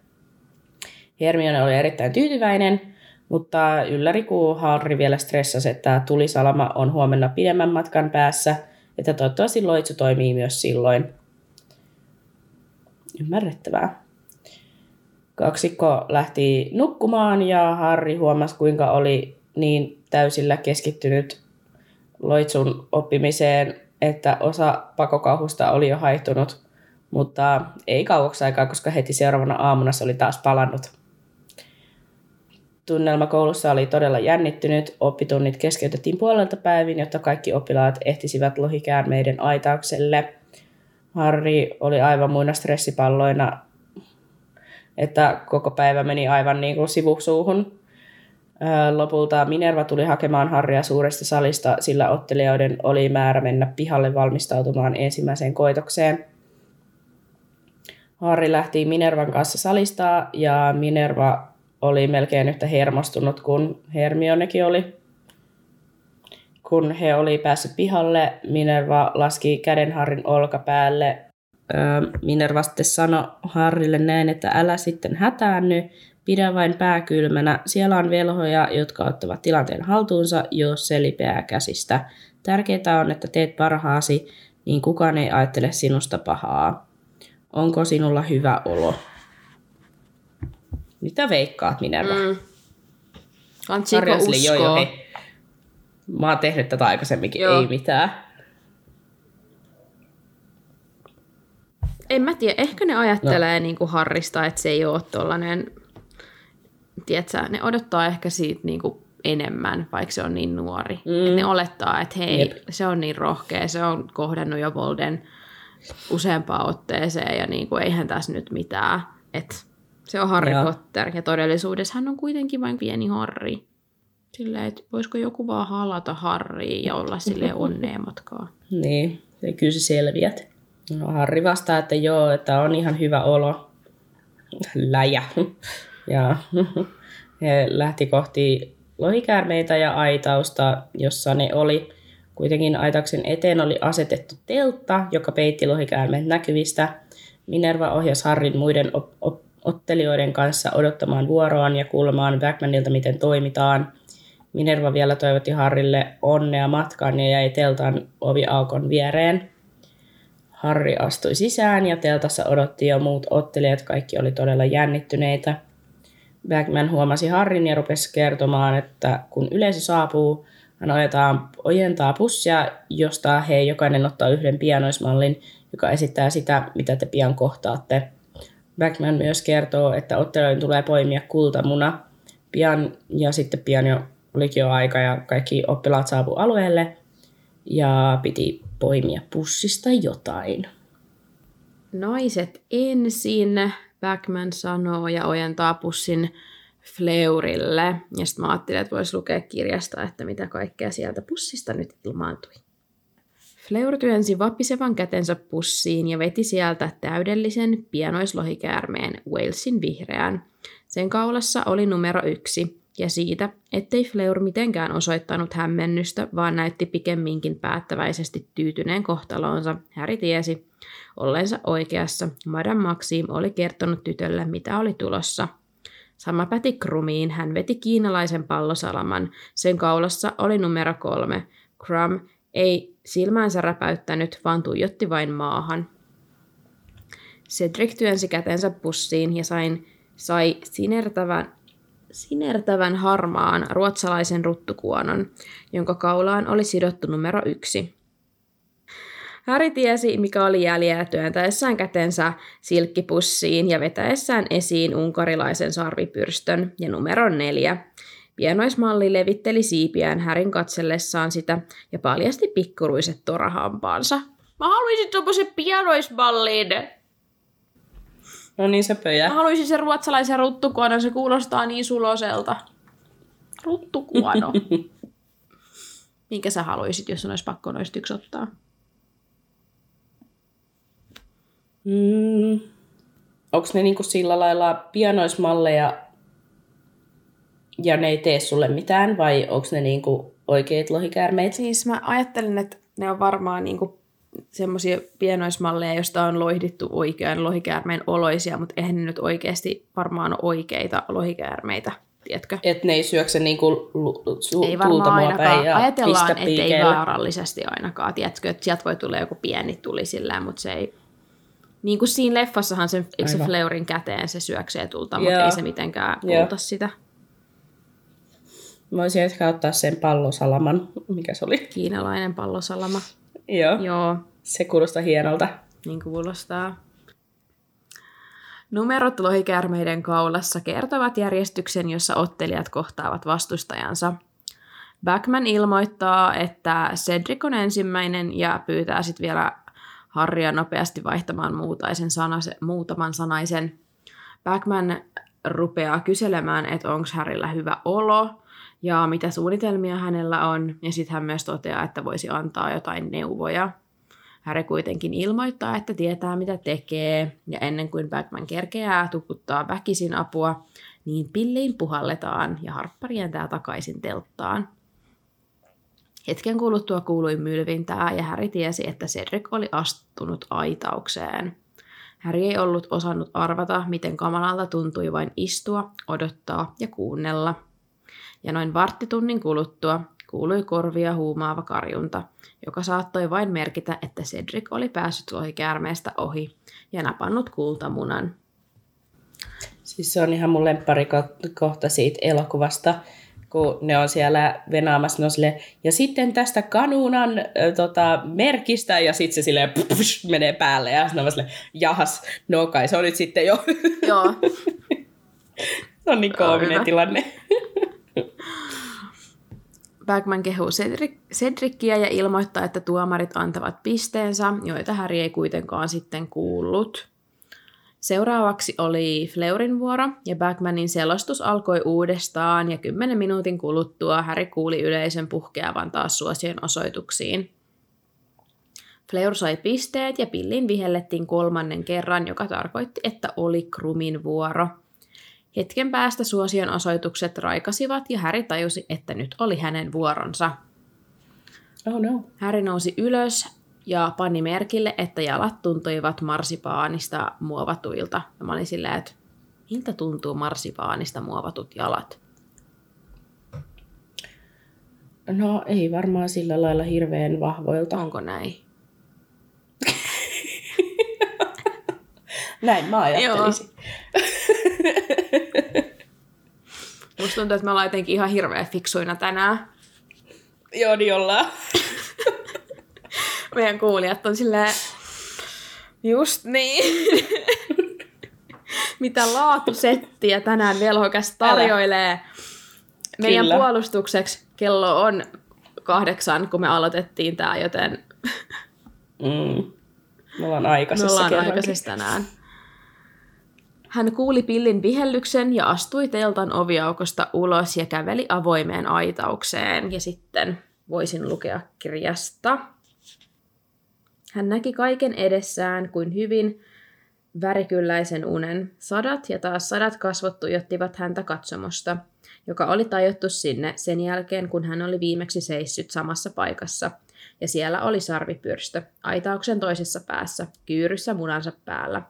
Hermione oli erittäin tyytyväinen, mutta ylläri kun Harry vielä stressasi, että tulisalama on huomenna pidemmän matkan päässä, että toivottavasti loitsu toimii myös silloin. Ymmärrettävää. Kaksikko lähti nukkumaan ja Harry huomasi, kuinka oli niin täysillä keskittynyt loitsun oppimiseen, että osa pakokauhusta oli jo haihtunut, mutta ei kauaksi aikaa, koska heti seuraavana aamuna se oli taas palannut. Tunnelma koulussa oli todella jännittynyt. Oppitunnit keskeytettiin puolelta päivin, jotta kaikki oppilaat ehtisivät lohikäärmeiden aitaukselle. Harri oli aivan muina stressipalloina, että koko päivä meni aivan niin kuin sivusuuhun. Lopulta Minerva tuli hakemaan Harria suuresta salista, sillä ottelijoiden oli määrä mennä pihalle valmistautumaan ensimmäiseen koitokseen. Harri lähti Minervan kanssa salista ja Minerva oli melkein yhtä hermostunut kuin Hermionekin oli. Kun he oli päässyt pihalle, Minerva laski käden Harrin olkapäälle. Minerva sitten sanoi Harrille näin, että älä sitten hätäänny, pidä vain pää kylmänä. Siellä on velhoja, jotka ottavat tilanteen haltuunsa, jos se lipeää käsistä. Tärkeintä on, että teet parhaasi, niin kukaan ei ajattele sinusta pahaa. Onko sinulla hyvä olo? Mitä veikkaat, Minerva? Mm. Kantsiko uskoo? Joo, joo, hei. Mä oon tehnyt tätä aikaisemminkin, joo. ei mitään. En mä tiedä, ehkä ne ajattelee no. niin kuin Harrista, että se ei ole tollainen, tiedätkö, ne odottaa ehkä siitä niin kuin enemmän, vaikka se on niin nuori. Mm. Et ne olettaa, että hei, Jep. se on niin rohkea, se on kohdannut jo Volden useampaan otteeseen ja niin kuin, eihän tässä nyt mitään. Et se on Harry ja. Potter ja todellisuudessa hän on kuitenkin vain pieni Harry. Silleen, että voisiko joku vaan halata Harryin ja olla sille (laughs) onneen matkaa. Niin, ja kyllä se selviät. No Harri vastaa, että joo, että on ihan hyvä olo. Läjä. Ja he lähti kohti lohikäärmeitä ja aitausta, jossa ne oli. Kuitenkin aitauksen eteen oli asetettu teltta, joka peitti lohikäärmeet näkyvistä. Minerva ohjasi Harrin muiden op- op- ottelijoiden kanssa odottamaan vuoroaan ja kuulemaan Backmanilta, miten toimitaan. Minerva vielä toivotti Harrille onnea matkaan ja jäi teltan oviaukon viereen. Harri astui sisään ja teltassa odotti jo muut ottelijat, kaikki oli todella jännittyneitä. Backman huomasi Harrin ja rupesi kertomaan, että kun yleisö saapuu, hän ojetaan, ojentaa pussia, josta he jokainen ottaa yhden pianoismallin, joka esittää sitä, mitä te pian kohtaatte. Backman myös kertoo, että ottelijoiden tulee poimia kultamuna pian, ja sitten pian jo olikin jo aika ja kaikki oppilaat saapu alueelle ja piti poimia pussista jotain. Naiset ensin, Backman sanoo ja ojentaa pussin Fleurille. Ja sitten mä ajattelin, että voisi lukea kirjasta, että mitä kaikkea sieltä pussista nyt ilmaantui. Fleur työnsi vapisevan kätensä pussiin ja veti sieltä täydellisen pienoislohikäärmeen Walesin vihreän. Sen kaulassa oli numero yksi, ja siitä, ettei Fleur mitenkään osoittanut hämmennystä, vaan näytti pikemminkin päättäväisesti tyytyneen kohtaloonsa. Häri tiesi, ollensa oikeassa, Madame Maxim oli kertonut tytölle, mitä oli tulossa. Sama päti Krumiin, hän veti kiinalaisen pallosalaman. Sen kaulassa oli numero kolme. Crum ei silmäänsä räpäyttänyt, vaan tuijotti vain maahan. Cedric työnsi kätensä pussiin ja sain, sai sinertävän, sinertävän harmaan ruotsalaisen ruttukuonon, jonka kaulaan oli sidottu numero yksi. Harry tiesi, mikä oli jäljellä työntäessään kätensä silkkipussiin ja vetäessään esiin unkarilaisen sarvipyrstön ja numero neljä. Pienoismalli levitteli siipiään Härin katsellessaan sitä ja paljasti pikkuruiset torahampaansa. Mä haluaisin tuommoisen pienoismallin! No niin se pöjä. Mä haluaisin sen ruotsalaisen ruttukuonon, se kuulostaa niin suloselta. Ruttukuono. (laughs) Minkä sä haluaisit, jos sun olisi pakko noista yksi ottaa? Mm. Onko ne niinku sillä lailla pianoismalleja ja ne ei tee sulle mitään vai onko ne niinku oikeat lohikäärmeet? Siis mä ajattelin, että ne on varmaan niinku semmoisia pienoismalleja, joista on loihdittu oikean lohikäärmeen oloisia, mutta eihän ne nyt oikeasti varmaan ole oikeita lohikäärmeitä, tiedätkö? Että ne ei syökse niinku su- ei varmaan ainakaan. ja Ajatellaan, että ei vaarallisesti ainakaan, tiedätkö? Että sieltä voi tulla joku pieni tuli sillä, mutta se ei... Niin kuin siinä leffassahan se, se Fleurin käteen se syöksee tulta, Joo. mutta ei se mitenkään kulta sitä. Mä voisin ehkä ottaa sen pallosalaman, mikä se oli? Kiinalainen pallosalama. Joo. Joo. Se kuulostaa hienolta. Niin kuulostaa. Numerot lohikäärmeiden kaulassa kertovat järjestyksen, jossa ottelijat kohtaavat vastustajansa. Backman ilmoittaa, että Cedric on ensimmäinen ja pyytää sitten vielä Harria nopeasti vaihtamaan muutaisen sanase, muutaman sanaisen. Backman rupeaa kyselemään, että onko Harryllä hyvä olo, ja mitä suunnitelmia hänellä on, ja sitten hän myös toteaa, että voisi antaa jotain neuvoja. Harry kuitenkin ilmoittaa, että tietää mitä tekee, ja ennen kuin Batman kerkeää tukuttaa väkisin apua, niin pilliin puhalletaan ja harppari jääntää takaisin telttaan. Hetken kuluttua kuului mylvintää ja Häri tiesi, että Cedric oli astunut aitaukseen. Häri ei ollut osannut arvata, miten kamalalta tuntui vain istua, odottaa ja kuunnella. Ja noin varttitunnin kuluttua kuului korvia huumaava karjunta, joka saattoi vain merkitä, että Cedric oli päässyt lohikäärmeestä ohi ja napannut kultamunan. Siis se on ihan mun kohta siitä elokuvasta, kun ne on siellä venaamassa, ne on silleen, ja sitten tästä kanuunan äh, tota, merkistä, ja sitten se silleen pff, menee päälle, ja sitten on silleen, jahas, no kai se on nyt sitten jo. Joo. (laughs) se on niin koominen tilanne. Bagman kehuu Cedric, Cedrickiä ja ilmoittaa, että tuomarit antavat pisteensä, joita Harry ei kuitenkaan sitten kuullut. Seuraavaksi oli Fleurin vuoro ja Bagmanin selostus alkoi uudestaan ja kymmenen minuutin kuluttua Harry kuuli yleisön puhkeavan taas suosion osoituksiin. Fleur sai pisteet ja pillin vihellettiin kolmannen kerran, joka tarkoitti, että oli Krumin vuoro. Hetken päästä suosion osoitukset raikasivat ja Harry tajusi, että nyt oli hänen vuoronsa. Oh no. Harry nousi ylös ja pani merkille, että jalat tuntuivat marsipaanista muovatuilta. Ja mä olin silleen, että miltä tuntuu marsipaanista muovatut jalat? No ei varmaan sillä lailla hirveän vahvoilta. Onko näin? Näin mä ajattelisin. Musta tuntuu, että me ollaan jotenkin ihan hirveän fiksuina tänään. Joo, niin ollaan meidän kuulijat on silleen, just niin. Mitä laatusettiä tänään velhokas tarjoilee. Älä. Meidän Kyllä. puolustukseksi kello on kahdeksan, kun me aloitettiin tämä, joten... mm. Me ollaan aikaisessa Me ollaan aikaisessa tänään. Hän kuuli pillin vihellyksen ja astui teltan oviaukosta ulos ja käveli avoimeen aitaukseen. Ja sitten voisin lukea kirjasta. Hän näki kaiken edessään kuin hyvin värikylläisen unen. Sadat ja taas sadat kasvot tuijottivat häntä katsomosta, joka oli tajottu sinne sen jälkeen, kun hän oli viimeksi seissyt samassa paikassa. Ja siellä oli sarvipyrstö, aitauksen toisessa päässä, kyyryssä munansa päällä.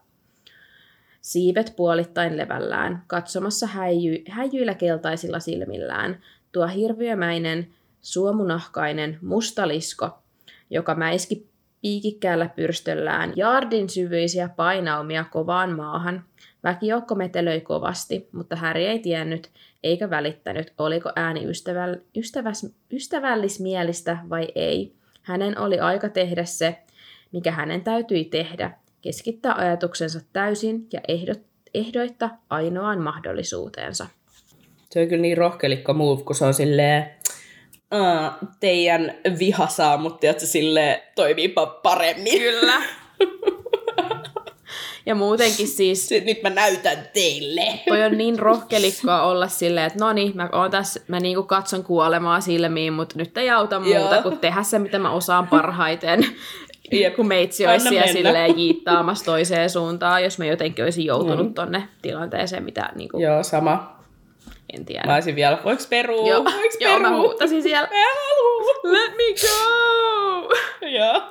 Siivet puolittain levällään, katsomassa häijy, häijyillä keltaisilla silmillään, tuo hirviömäinen, suomunahkainen, mustalisko, joka mäiski piikikkäällä pyrstöllään jaardin syvyisiä painaumia kovaan maahan. Väkijoukko metelöi kovasti, mutta Häri ei tiennyt eikä välittänyt, oliko ääni ystäväll- ystäväs- ystävällismielistä vai ei. Hänen oli aika tehdä se, mikä hänen täytyi tehdä, keskittää ajatuksensa täysin ja ehdot, ehdoitta ainoaan mahdollisuuteensa. Se on kyllä niin rohkelikko move, kun se on silleen, uh, teidän viha saa mut tiedätkö, sille toimiipa paremmin. Kyllä. (laughs) Ja muutenkin siis... Sitten nyt mä näytän teille. Toi on niin rohkelikkoa olla silleen, että no niin, mä, oon tässä, mä niinku katson kuolemaa silmiin, mutta nyt ei auta muuta Joo. kuin tehdä se, mitä mä osaan parhaiten. (laughs) Jep. kun meitsi olisi siellä silleen jiittaamassa toiseen suuntaan, jos mä jotenkin olisin joutunut mm. tonne tilanteeseen, mitä niinku... Joo, sama. En tiedä. Mä olisin vielä, voiko peruu? Joo, voiko joo mä huutasin siellä. Mä haluun. Let me go! Joo.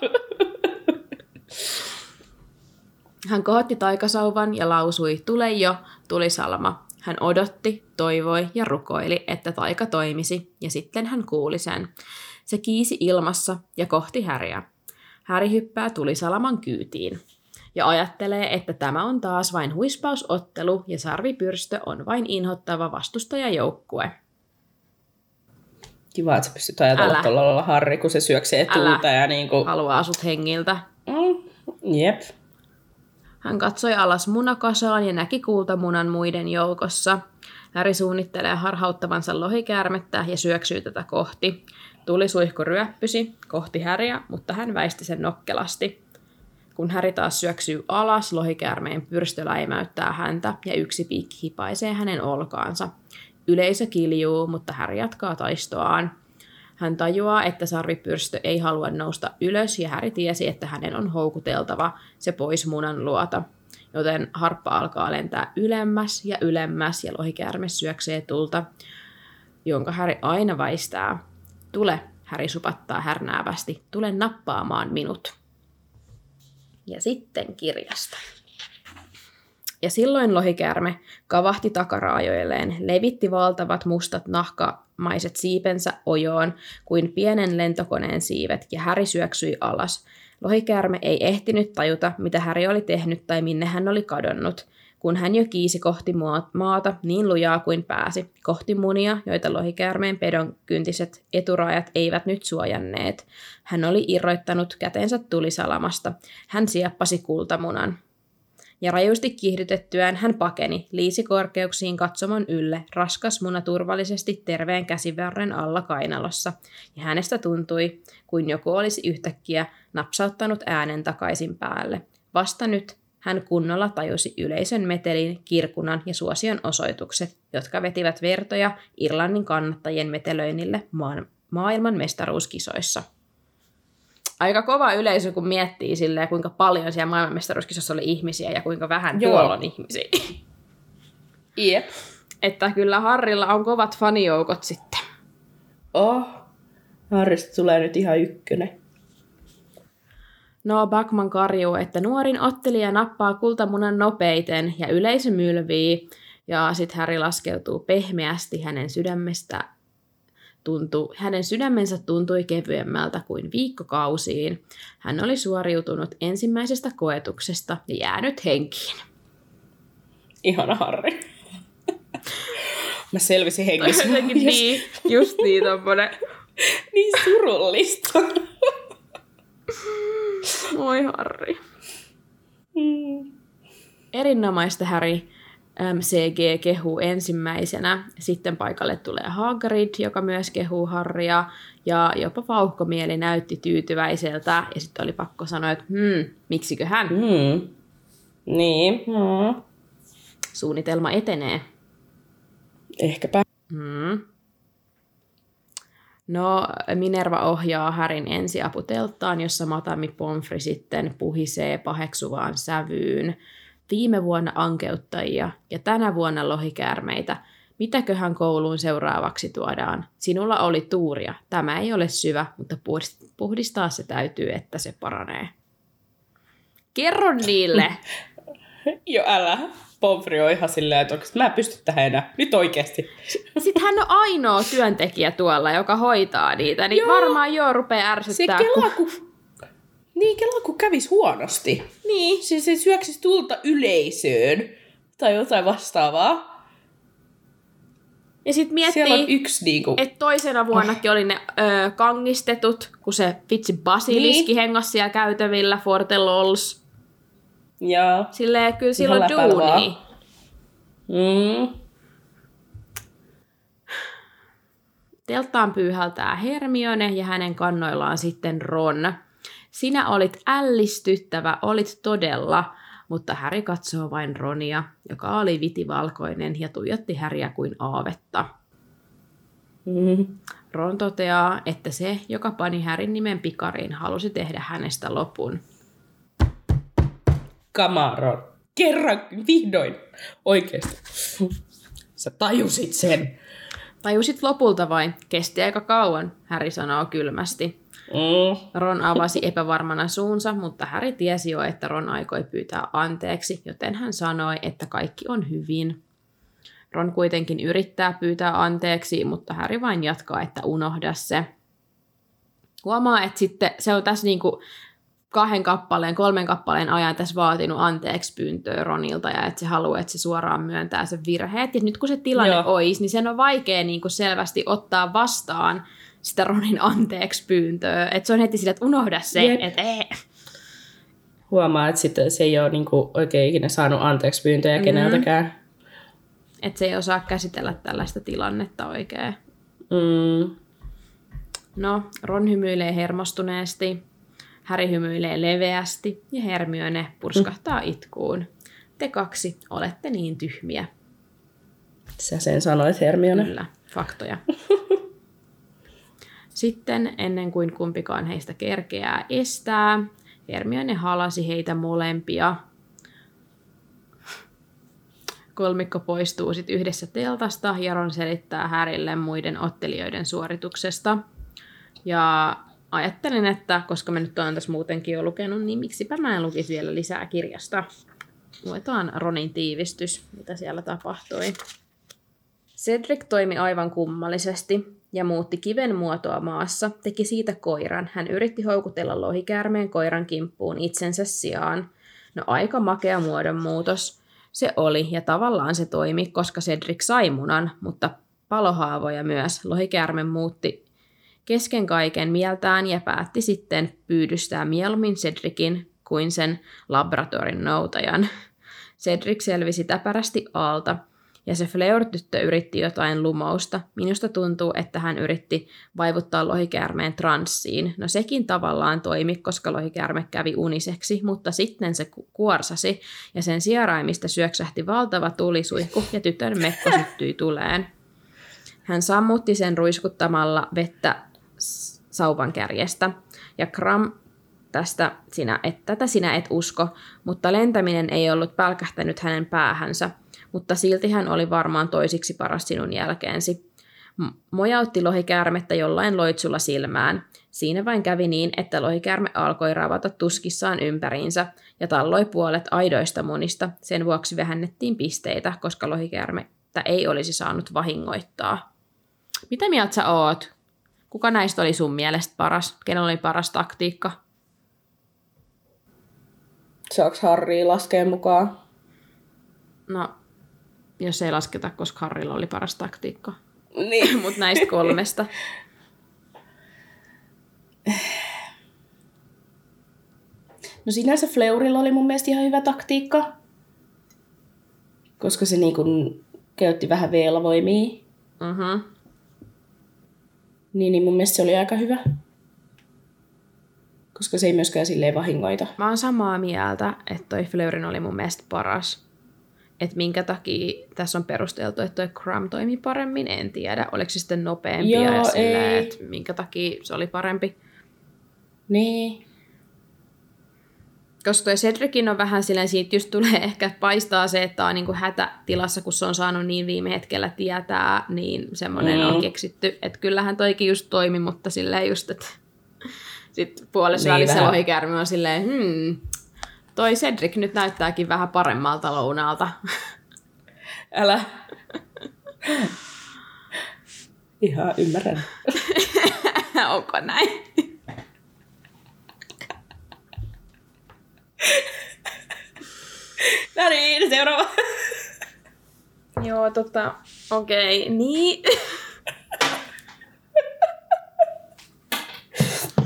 Hän kohotti taikasauvan ja lausui, tule jo, tuli salma. Hän odotti, toivoi ja rukoili, että taika toimisi, ja sitten hän kuuli sen. Se kiisi ilmassa ja kohti häriä. Häri hyppää tulisalaman kyytiin ja ajattelee, että tämä on taas vain huispausottelu ja sarvipyrstö on vain inhottava vastustajajoukkue. Kiva, että sä pystyt ajatella tuolla lailla Harri, kun se syöksee tuulta ja niin kuin... haluaa sut hengiltä. Mm, jep. Hän katsoi alas munakasaan ja näki kultamunan muiden joukossa. Häri suunnittelee harhauttavansa lohikäärmettä ja syöksyy tätä kohti. Tulisuihku ryöppysi kohti Häriä, mutta hän väisti sen nokkelasti. Kun Häri taas syöksyy alas, lohikäärmeen pyrstö läimäyttää häntä ja yksi piikki hipaisee hänen olkaansa. Yleisö kiljuu, mutta Harry jatkaa taistoaan. Hän tajuaa, että sarvipyrstö ei halua nousta ylös ja Harry tiesi, että hänen on houkuteltava se pois munan luota. Joten harppa alkaa lentää ylemmäs ja ylemmäs ja lohikäärme syöksee tulta, jonka Harry aina väistää. Tule, Harry supattaa härnäävästi, tule nappaamaan minut. Ja sitten kirjasta. Ja silloin lohikäärme kavahti takaraajoilleen, levitti valtavat mustat nahkamaiset siipensä ojoon kuin pienen lentokoneen siivet ja Häri syöksyi alas. Lohikäärme ei ehtinyt tajuta, mitä Häri oli tehnyt tai minne hän oli kadonnut, kun hän jo kiisi kohti maata niin lujaa kuin pääsi, kohti munia, joita lohikäärmeen pedon kyntiset eturajat eivät nyt suojanneet. Hän oli irroittanut kätensä tulisalamasta. Hän sieppasi kultamunan ja rajusti kiihdytettyään hän pakeni liisikorkeuksiin katsomon ylle, raskas muna turvallisesti terveen käsiverren alla kainalossa, ja hänestä tuntui, kuin joku olisi yhtäkkiä napsauttanut äänen takaisin päälle. Vasta nyt hän kunnolla tajusi yleisön metelin, kirkunan ja suosion osoitukset, jotka vetivät vertoja Irlannin kannattajien metelöinnille maan, maailman mestaruuskisoissa aika kova yleisö, kun miettii silleen, kuinka paljon siellä maailmanmestaruuskisassa oli ihmisiä ja kuinka vähän Joo. tuolla on ihmisiä. Jep. Että kyllä Harrilla on kovat fanijoukot sitten. Oh, Harrista tulee nyt ihan ykkönen. No, Backman karjuu, että nuorin ottelija nappaa kultamunan nopeiten ja yleisö mylvii. Ja sitten Harry laskeutuu pehmeästi hänen sydämestä tuntui, hänen sydämensä tuntui kevyemmältä kuin viikkokausiin. Hän oli suoriutunut ensimmäisestä koetuksesta ja jäänyt henkiin. Ihana Harri. Mä selvisin hengissä. (laughs) niin, just niin tommonen. niin surullista. (laughs) Moi Harri. Mm. Erinomaista Harry MCG kehuu ensimmäisenä. Sitten paikalle tulee Hagrid, joka myös kehuu Harria. Ja jopa vauhkomieli näytti tyytyväiseltä. Ja sitten oli pakko sanoa, että hmm, miksikö hän? Hmm. Niin. Hmm. Suunnitelma etenee. Ehkäpä. Hmm. No, Minerva ohjaa Härin ensiaputelttaan, jossa Matami Pomfri sitten puhisee paheksuvaan sävyyn viime vuonna ankeuttajia ja tänä vuonna lohikäärmeitä. Mitäköhän kouluun seuraavaksi tuodaan? Sinulla oli tuuria. Tämä ei ole syvä, mutta puhdistaa se täytyy, että se paranee. Kerro niille! (laughs) jo älä. Pomfri on ihan silleen, että mä en pysty tähän enää. Nyt oikeasti. Sitten hän on ainoa työntekijä tuolla, joka hoitaa niitä, niin Joo. varmaan jo rupeaa ärsyttää. Se kelaa, kun niin, kello kun kävis huonosti. Niin. Siis se syöksisi tulta yleisöön tai jotain vastaavaa. Ja sitten miettii, yksi niinku... että toisena vuonnakin oh. oli ne ö, kangistetut, kun se vitsi basiliski niin. hengasi siellä käytävillä, Forte Lols. Joo. Silleen kyllä silloin duuni. Mm. Telttaan pyyhältää Hermione ja hänen kannoillaan sitten Ron. Sinä olit ällistyttävä, olit todella, mutta Häri katsoo vain Ronia, joka oli vitivalkoinen ja tuijotti Häriä kuin aavetta. Mm. Ron toteaa, että se, joka pani Härin nimen pikariin, halusi tehdä hänestä lopun. Kamaron. Kerran, vihdoin. Oikeesti. Sä tajusit sen. Tajusit lopulta vain. Kesti aika kauan, Häri sanoo kylmästi. Mm. Ron avasi epävarmana suunsa, mutta Häri tiesi jo, että Ron aikoi pyytää anteeksi, joten hän sanoi, että kaikki on hyvin. Ron kuitenkin yrittää pyytää anteeksi, mutta Häri vain jatkaa, että unohda se. Huomaa, että sitten se on tässä niinku kahden kappaleen, kolmen kappaleen ajan tässä vaatinut anteeksi pyyntöä Ronilta ja että se haluaa, että se suoraan myöntää sen virheet. Ja nyt kun se tilanne Joo. olisi, niin sen on vaikea niin kuin selvästi ottaa vastaan sitä Ronin anteeksi pyyntöä. Että se on heti sillä, että unohda se, että ee. Huomaa, että sitten se ei ole niin kuin oikein ikinä saanut anteeksi pyyntöjä mm-hmm. keneltäkään. Että se ei osaa käsitellä tällaista tilannetta oikein. Mm. No, Ron hymyilee hermostuneesti, Häri hymyilee leveästi ja Hermione purskahtaa mm. itkuun. Te kaksi olette niin tyhmiä. Sä sen sanoit, Hermione. Kyllä, faktoja. (laughs) Sitten, ennen kuin kumpikaan heistä kerkeää estää, Hermione halasi heitä molempia. Kolmikko poistuu sitten yhdessä teltasta ja Ron selittää Härille muiden ottelijoiden suorituksesta. Ja ajattelin, että koska mä nyt olen tässä muutenkin jo lukenut, niin miksipä mä en lukisi vielä lisää kirjasta. Luetaan Ronin tiivistys, mitä siellä tapahtui. Cedric toimi aivan kummallisesti ja muutti kiven muotoa maassa, teki siitä koiran. Hän yritti houkutella lohikäärmeen koiran kimppuun itsensä sijaan. No aika makea muodonmuutos. Se oli, ja tavallaan se toimi, koska Cedric sai munan, mutta palohaavoja myös. Lohikäärme muutti kesken kaiken mieltään ja päätti sitten pyydystää mieluummin Cedricin kuin sen laboratorin noutajan. Cedric selvisi täpärästi alta – ja se Fleur-tyttö yritti jotain lumousta. Minusta tuntuu, että hän yritti vaivuttaa lohikäärmeen transsiin. No sekin tavallaan toimi, koska lohikäärme kävi uniseksi, mutta sitten se kuorsasi ja sen sijaraimista syöksähti valtava tulisuihku ja tytön mekko syttyi tuleen. Hän sammutti sen ruiskuttamalla vettä sauvan kärjestä ja Kram tästä sinä et, tätä sinä et usko, mutta lentäminen ei ollut pälkähtänyt hänen päähänsä – mutta silti hän oli varmaan toisiksi paras sinun jälkeensi. Mojautti lohikäärmettä jollain loitsulla silmään. Siinä vain kävi niin, että lohikäärme alkoi ravata tuskissaan ympäriinsä ja talloi puolet aidoista munista. Sen vuoksi vähennettiin pisteitä, koska lohikäärmettä ei olisi saanut vahingoittaa. Mitä mieltä sä oot? Kuka näistä oli sun mielestä paras? Kenellä oli paras taktiikka? Saako Harry laskea mukaan? No, jos ei lasketa, koska Harrilla oli paras taktiikka. Niin. (laughs) Mutta näistä kolmesta. No sinänsä Fleurilla oli mun mielestä ihan hyvä taktiikka. Koska se niin kuin käytti vähän velvoimia. Uh-huh. Niin, niin mun mielestä se oli aika hyvä. Koska se ei myöskään silleen vahingoita. Mä oon samaa mieltä, että toi Fleurin oli mun mielestä paras että minkä takia tässä on perusteltu, että tuo Cram toimi paremmin, en tiedä. Oliko se sitten nopeampi Joo, ja silleen, että minkä takia se oli parempi. Niin. Koska toi Cedricin on vähän silleen, siitä just tulee (laughs) ehkä paistaa se, että on niinku hätätilassa, kun se on saanut niin viime hetkellä tietää, niin semmoinen mm. on keksitty. Että kyllähän toikin just toimi, mutta silleen just, että (laughs) sitten puolessa niin, välissä lohikärmi on silleen, hmm, Toi Cedric nyt näyttääkin vähän paremmalta lounaalta. (laughs) Älä. Ihan ymmärrän. Onko näin? (laughs) no niin, seuraava. Joo, tota, okei, okay, niin.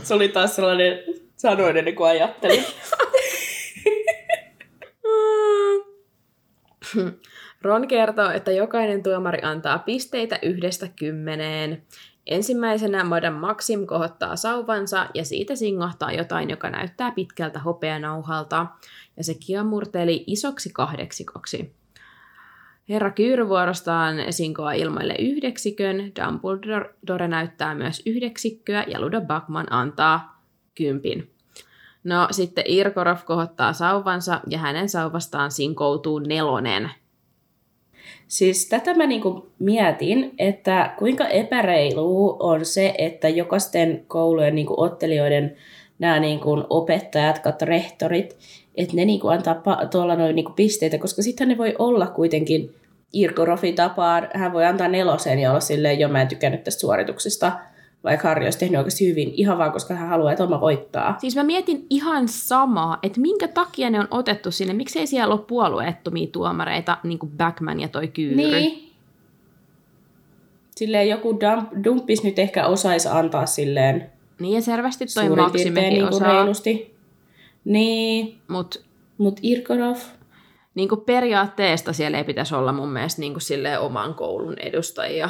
Se oli taas sellainen sanoin ennen kuin ajattelin. (laughs) Ron kertoo, että jokainen tuomari antaa pisteitä yhdestä kymmeneen. Ensimmäisenä Madame Maxim kohottaa sauvansa ja siitä singahtaa jotain, joka näyttää pitkältä hopeanauhalta, ja se kiamurteli isoksi kahdeksikoksi. Herra Kyyry vuorostaan sinkoa ilmoille yhdeksikön, Dumbledore näyttää myös yhdeksikköä ja Ludo Backman antaa kympin. No sitten Irkorov kohottaa sauvansa ja hänen sauvastaan sinkoutuu nelonen. Siis tätä mä niinku mietin, että kuinka epäreilu on se, että jokaisten koulujen niinku ottelijoiden nämä niinku opettajat, kautta rehtorit, että ne niinku antaa pa- tuolla noin niinku pisteitä, koska sitten ne voi olla kuitenkin Irkorovin tapaan, hän voi antaa nelosen ja olla silleen, jo mä en tykännyt tästä suorituksesta vaikka Harri olisi tehnyt oikeasti hyvin, ihan vaan koska hän haluaa, että oma voittaa. Siis mä mietin ihan samaa, että minkä takia ne on otettu sinne, miksei siellä ole puolueettomia tuomareita, niin kuin Backman ja toi Kyyry. Niin. Silleen joku dump, dumppis nyt ehkä osaisi antaa silleen Niin ja selvästi toi Maksimekin niin osaa. reilusti. Niin. Mut, Mut Irkonov. Niin kuin periaatteesta siellä ei pitäisi olla mun mielestä niin kuin silleen oman koulun edustajia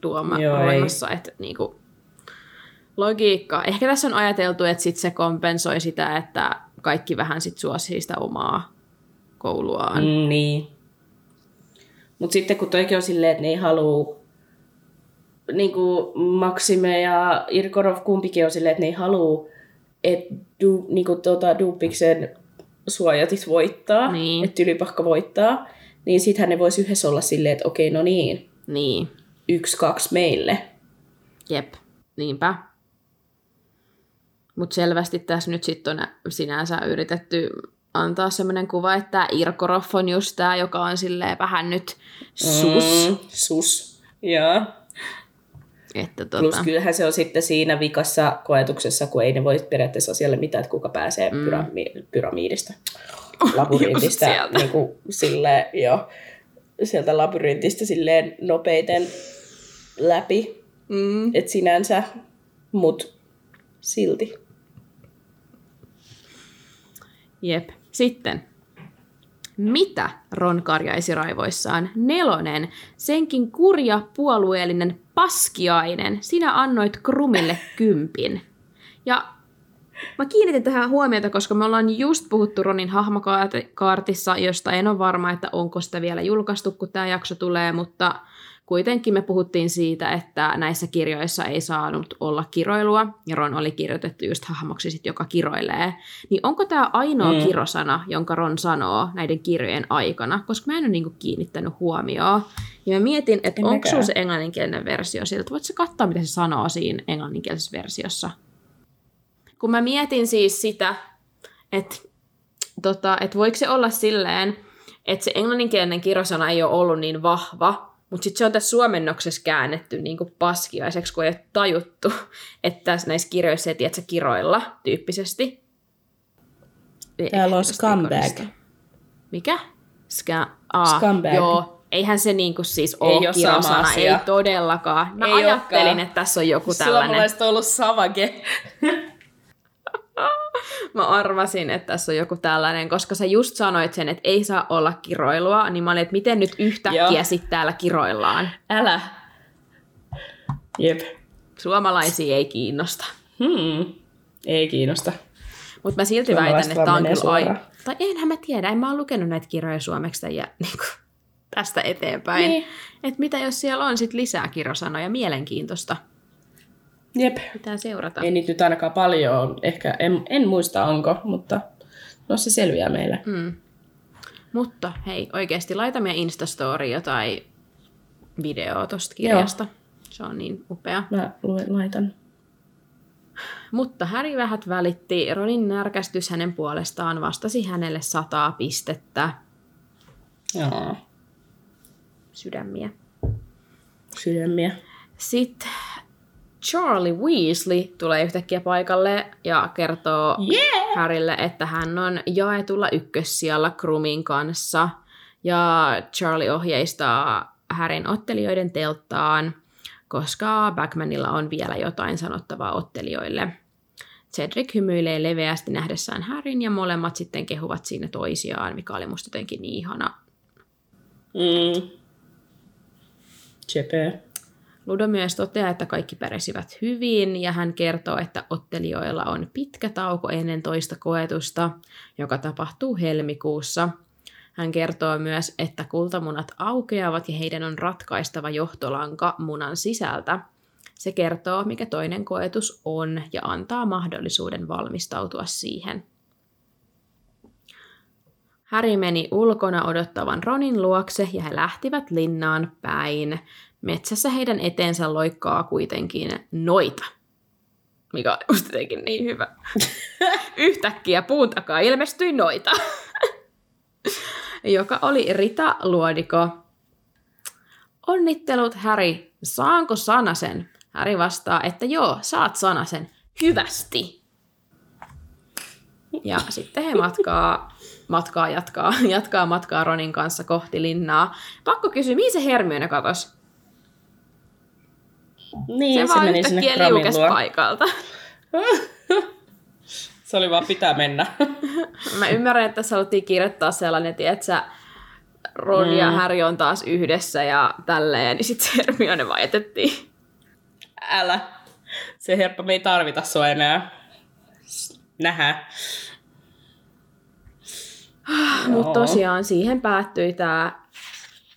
tuomaroimassa. Että niin kuin, logiikka. Ehkä tässä on ajateltu, että sit se kompensoi sitä, että kaikki vähän sit suosii sitä omaa kouluaan. Mm, niin. Mutta sitten kun toikin on silleen, että ne ei halua, niin kuin Maxime ja Irkorov kumpikin on silleen, että ne ei halua, että du, niin kuin tuota, Dupiksen suojatit voittaa, Niin. että Tylypahka voittaa, niin sittenhän ne voisi yhdessä olla silleen, että okei, no niin, Niin, yksi, kaksi meille. jep, niinpä. Mutta selvästi tässä nyt sitten on sinänsä yritetty antaa semmoinen kuva, että Irkorov on just tämä, joka on silleen vähän nyt sus. Mm, sus. Joo. Että Plus tota, kyllähän se on sitten siinä vikassa koetuksessa, kun ei ne voi periaatteessa asialle mitään, että kuka pääsee mm. pyrami- pyramiidista, (laughs) labyrintistä, niin kuin silleen, jo, sieltä labyrintistä silleen nopeiten läpi, mm, et sinänsä, mut silti. Jep. Sitten. Mitä Ron karjaisi raivoissaan? Nelonen. Senkin kurja puolueellinen paskiainen. Sinä annoit Krumille kympin. Ja mä kiinnitin tähän huomiota, koska me ollaan just puhuttu Ronin hahmokaartissa, josta en ole varma, että onko sitä vielä julkaistu, kun tämä jakso tulee, mutta kuitenkin me puhuttiin siitä, että näissä kirjoissa ei saanut olla kiroilua, ja Ron oli kirjoitettu just hahmoksi, sit, joka kiroilee. Niin onko tämä ainoa Mm. kirosana, jonka Ron sanoo näiden kirjojen aikana, koska mä en ole niinku kiinnittänyt huomioon. Ja mä mietin, että En onko sulla se englanninkielinen versio sieltä. Voitko sä katsoa, mitä se sanoo siinä englanninkielisessä versiossa? Kun mä mietin siis sitä, että tota, et voiko se olla silleen, että se englanninkielinen kirosana ei ole ollut niin vahva, mutta sitten se on tässä suomennoksessa käännetty niin kuin paskiaiseksi, kun ei ole tajuttu, (laughs) että tässä näissä kirjoissa ei tiedä kiroilla tyyppisesti. Ei Täällä on scumbag. ikonista. Mikä? Ska- Aa, Scumbag. Joo, eihän se niinku siis Ei ole oo sama kirosana, asia. ei todellakaan. Mä Ei ajattelin, olekaan. että tässä on joku tällainen. Suomalaiset on ollut savage. (laughs) (laughs) Mä arvasin, että tässä on joku tällainen, koska sä just sanoit sen, että ei saa olla kiroilua, niin mä olin, että miten nyt yhtäkkiä sitten täällä kiroillaan. Älä. Jep. Suomalaisia ei kiinnosta. Hmm. Ei kiinnosta. Mutta mä silti väitän, että on kyllä ai... Tai enhän mä tiedä, en mä oon lukenut näitä kirjoja suomeksi ja (laughs) niin tästä eteenpäin. Niin. Että mitä jos siellä on sit lisää kirosanoja, mielenkiintoista. Jep. Pitää seurata. Ei niitä nyt ainakaan paljon. Ehkä en, en muista onko, mutta no se selviää meille. Mm. Mutta hei, oikeasti laita meidän Instastoria tai videoa tosta kirjasta. Se on niin upea. Mä luen, laitan. Mutta Häri vähät välitti. Ronin närkästys hänen puolestaan vastasi hänelle sataa pistettä Joo. sydämiä. Sydämiä. Sitten Charlie Weasley tulee yhtäkkiä paikalle ja kertoo Yeah! Harrylle, että hän on jaetulla ykkössijalla Krumin kanssa. Ja Charlie ohjeistaa Härin ottelijoiden telttaan, koska Backmanilla on vielä jotain sanottavaa ottelijoille. Cedric hymyilee leveästi nähdessään Härin ja molemmat sitten kehuvat siinä toisiaan, mikä oli musta jotenkin niin ihana. Mm. Chepe. Ludo myös toteaa, että kaikki pärjäsivät hyvin ja hän kertoo, että ottelijoilla on pitkä tauko ennen toista koetusta, joka tapahtuu helmikuussa. Hän kertoo myös, että kultamunat aukeavat ja heidän on ratkaistava johtolanka munan sisältä. Se kertoo, mikä toinen koetus on ja antaa mahdollisuuden valmistautua siihen. Häri meni ulkona odottavan Ronin luokse ja he lähtivät linnaan päin. Metsässä heidän eteensä loikkaa kuitenkin noita, mikä on just jotenkin niin hyvä. (laughs) Yhtäkkiä puun takaa ilmestyi noita, joka oli Rita Luodiko. Onnittelut, Häri. Saanko sanasen? Häri vastaa, että joo, saat sanasen. Hyvästi. Ja sitten he matkaa, matkaa jatkaa, jatkaa matkaa Ronin kanssa kohti linnaa. Pakko kysyä, mihin se Hermione katos? Niin, se, se, meni sinne Kramin luo. paikalta. (laughs) Se oli vaan pitää mennä. (laughs) Mä ymmärrän, että tässä haluttiin kirjoittaa sellainen, että Ron mm. ja. Harry on taas yhdessä ja tälleen, niin sitten Hermione vaan jätettiin. Älä. Se herppa, me ei tarvita sua enää. Nähä. Mutta tosiaan siihen päättyi tämä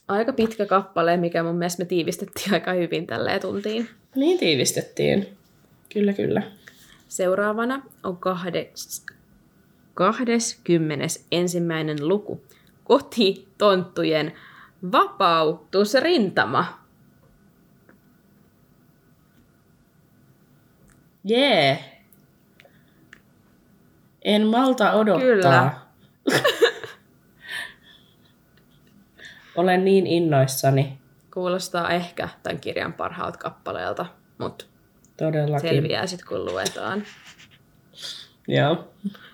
Aika pitkä kappale, mikä mun mielestä me tiivistettiin aika hyvin tälleen tuntiin. Niin tiivistettiin. Kyllä, kyllä. Seuraavana on kahdes, 21. luku. Kotitonttujen vapautusrintama. Jee. Yeah. En malta odottaa. Kyllä. (laughs) Olen niin innoissani. Kuulostaa ehkä tämän kirjan parhaalta kappaleelta, mutta Todellakin. selviää sitten kun luetaan. Joo.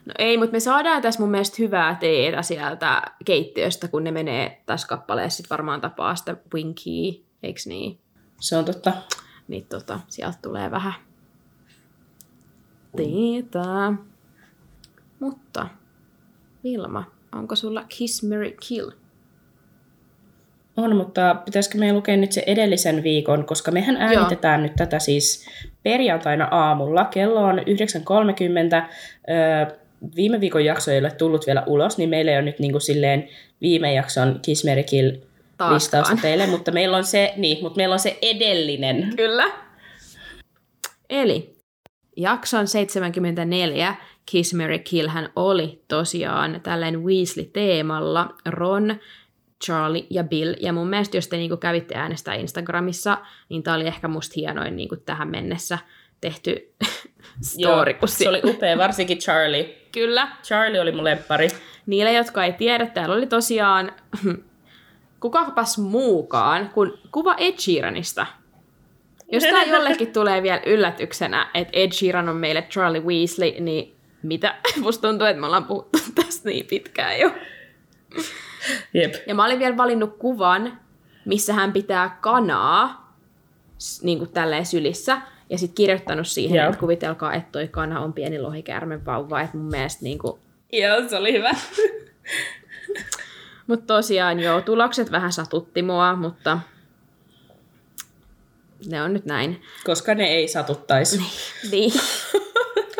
No ei, mutta me saadaan tässä mun mielestä hyvää teetä sieltä keittiöstä, kun ne menee tässä kappaleessa sit varmaan tapaa sitä Winky, eiks niin? Se on totta. Niin tota, sieltä tulee vähän teetä. Mutta Vilma, onko sulla Kiss, Mary, Kill? On, mutta pitäisikö meidän lukea nyt se edellisen viikon, koska mehän äänitetään Joo. nyt tätä siis perjantaina aamulla. Kello on 9.30. Öö, viime viikon jakso ei ole tullut vielä ulos, niin meillä ei ole nyt niin kuin silleen viime jakson Kiss, Mary, Kill listausta teille, mutta meillä on se, niin, mutta meillä on se edellinen. Kyllä. Eli jakson 74 Kiss, Mary, Kill hän oli tosiaan tällainen Weasley-teemalla. Ron, Charlie ja Bill. Ja mun mielestä, jos te niinku kävitte äänestää Instagramissa, niin tämä oli ehkä musta hienoin niinku tähän mennessä tehty (laughs) story. Joo, se oli upea, varsinkin Charlie. (laughs) Kyllä. Charlie oli mun lemppari. Niille, jotka ei tiedä, täällä oli tosiaan (laughs) kukapas muukaan kuin kuva Ed Sheeranista. Jos tämä jollekin tulee vielä yllätyksenä, että Ed Sheeran on meille Charlie Weasley, niin mitä? Musta tuntuu, että me ollaan puhuttu tästä niin pitkään jo. Jep. Ja mä olin vielä valinnut kuvan, missä hän pitää kanaa niin kuin tälleen sylissä. Ja sitten kirjoittanut siihen, Joo. että kuvitelkaa, että toi kana on pieni lohikäärmen vauva. Että mun mielestä niin kuin... Joo, se oli hyvä. Mutta tosiaan joo, tulokset vähän satutti mua, mutta ne on nyt näin. Koska ne ei satuttaisi. Niin.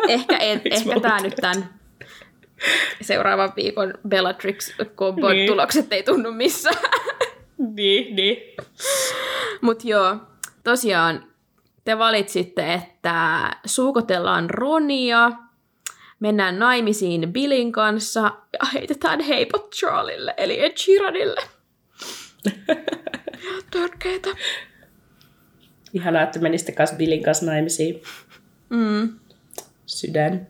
ehkä en, ehkä mä tämä nyt tämän (laughs) seuraavan viikon Bellatrix Combon Niin. tulokset ei tunnu missään. (laughs) niin, niin. Mutta joo, tosiaan te valitsitte, että suukotellaan Ronia, mennään naimisiin Billin kanssa ja heitetään heipot Charlille, eli Ed Sheeranille. (laughs) Törkeetä. Ihanaa, että menisitte kanssa Billin kanssa naimisiin. Mm. Sydän.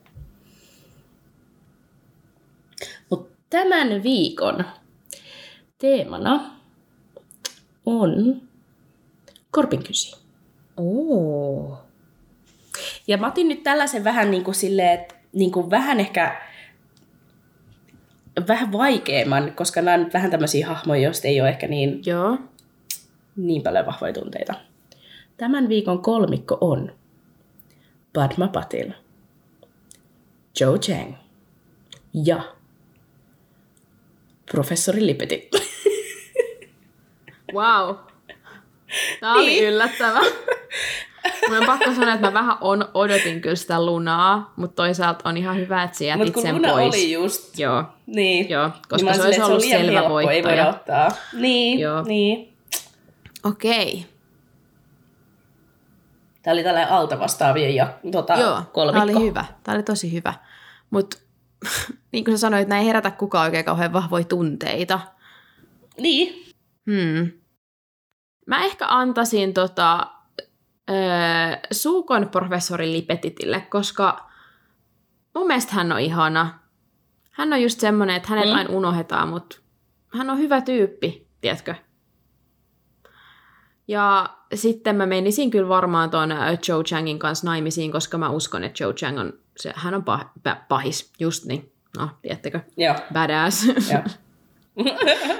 Mut tämän viikon teemana on korpinkysi. Oo. Ja mä otin nyt tällaisen vähän niin kuin silleen, että niin kuin vähän ehkä vähän vaikeamman, koska nämä on nyt vähän tämmöisiä hahmoja, joista ei ole ehkä niin, Joo. niin paljon vahvoja tunteita. Tämän viikon kolmikko on Padma Patil, Joe Chang ja professori Lipeti. (laughs) Wow. Tämä oli Niin. yllättävä. Mun on pakko sanoa, että mä vähän on, odotin kyllä sitä lunaa, mutta toisaalta on ihan hyvä, että sä jätit Mutta kun sen Luna pois. oli just... Joo, Niin. joo, koska niin mä se olisi ollut se selvä helppo, ei voida voittaja. ottaa. Niin, Joo. niin. Okei. Tämä oli tällainen alta vastaavien ja tota, Joo, kolmikko. tämä oli hyvä. Tämä oli tosi hyvä. Mutta (laughs) niin kuin sä sanoit, näin herätä kukaan oikein kauhean vahvoja tunteita. Niin. Hmm. Mä ehkä antaisin tota, öö, Suukon professori Lipetitille, koska mun mielestä hän on ihana. Hän on just semmonen, että hänet mm. aina unohdetaan, mutta hän on hyvä tyyppi, tiedätkö? Ja sitten mä menisin kyllä varmaan tuon Joe Changin kanssa naimisiin, koska mä uskon, että Joe Chang on, se, hän on pah, pä- pahis, just niin. No, tiedättekö? Joo. Badass. Joo. (laughs)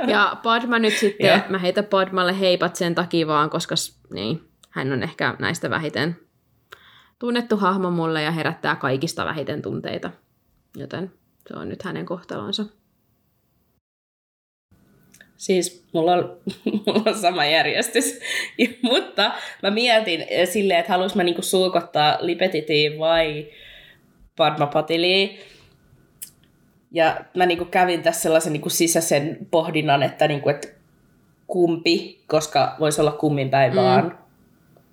Ja Padma nyt sitten, Joo. mä heitän Padmalle heipat sen takia vaan, koska niin, hän on ehkä näistä vähiten tunnettu hahmo mulle ja herättää kaikista vähiten tunteita. Joten se on nyt hänen kohtalonsa. Siis mulla on, (laughs) mulla on sama järjestys. Ja, mutta mä mietin eh, silleen, että haluaisin mä niinku sulkottaa Lipetitiin vai Padma Patiliin. Ja mä niinku kävin tässä sellaisen niinku sisäisen pohdinnan, että, niinku, että kumpi, koska voisi olla kummin päin mm. vaan.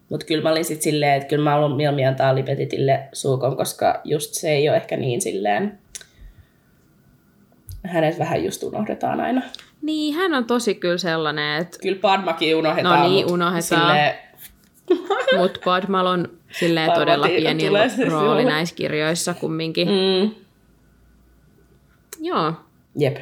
Mutta kyllä mä olin sitten silleen, että kyllä mä haluan mieluummin antaa Lipetitille suukon, koska just se ei ole ehkä niin silleen, hänet vähän just unohdetaan aina. Niin, hän on tosi kyllä sellainen, että... Kyllä Padmakin unohdetaan. No niin, unohdetaan. Silleen... Mutta Padmal on silleen todella pieni rooli näissä kirjoissa kumminkin. Mm. Joo. Jep.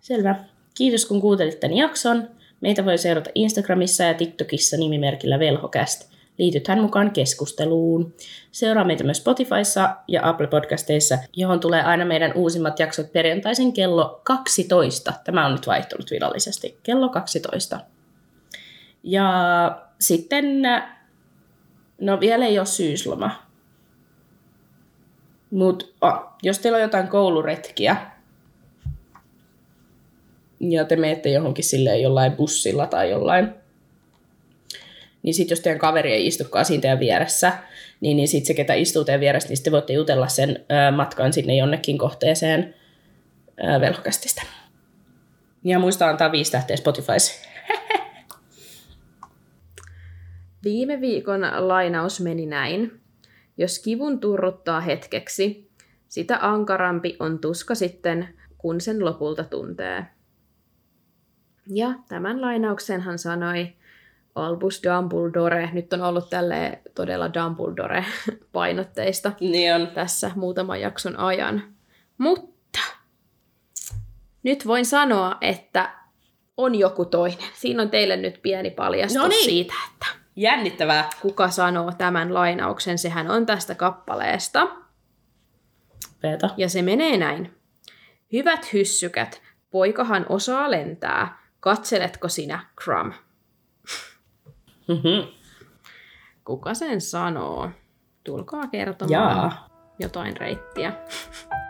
Selvä. Kiitos kun kuuntelit tämän jakson. Meitä voi seurata Instagramissa ja TikTokissa nimimerkillä Velhokäst. Liitythän mukaan keskusteluun. Seuraa meitä myös Spotifyssa ja Apple Podcasteissa, johon tulee aina meidän uusimmat jaksot perjantaisin kello 12. Tämä on nyt vaihtunut virallisesti. Kello 12. Ja sitten, no vielä ei ole syysloma. Mutta oh, jos teillä on jotain kouluretkiä, ja te menette johonkin silleen jollain bussilla tai jollain, niin sitten jos teidän kaveri ei istukaan siinä teidän vieressä, niin, niin sitten se, ketä istuu teidän vieressä, niin sitten voitte jutella sen ö, matkan sinne jonnekin kohteeseen ö, velhokästistä. Ja muista antaa viisi tähteä Spotifys. (laughs) Viime viikon lainaus meni näin. Jos kivun turruttaa hetkeksi, sitä ankarampi on tuska sitten, kun sen lopulta tuntee. Ja tämän lainauksen hän sanoi Albus Dumbledore. Nyt on ollut tälle todella Dumbledore-painotteista niin on. tässä muutaman jakson ajan. Mutta nyt voin sanoa, että on joku toinen. Siinä on teille nyt pieni paljastus no niin. siitä, että Jännittävää. kuka sanoo tämän lainauksen. Sehän on tästä kappaleesta. Peeta. Ja se menee näin. Hyvät hyssykät, poikahan osaa lentää. Katseletko sinä, Crumb? Mm-hmm. Kuka sen sanoo? Tulkaa kertomaan Jaa. jotain reittiä.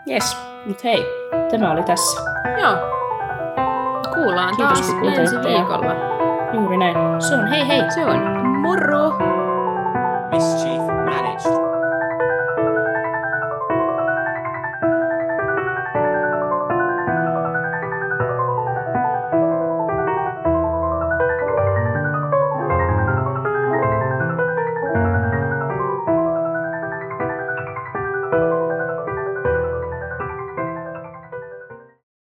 Yes, mutta hei, tämä oli tässä. Joo. Kuullaan Kiitos, taas kun ensi viikolla. Juuri näin. Se on hei hei. Se on moro! Mischief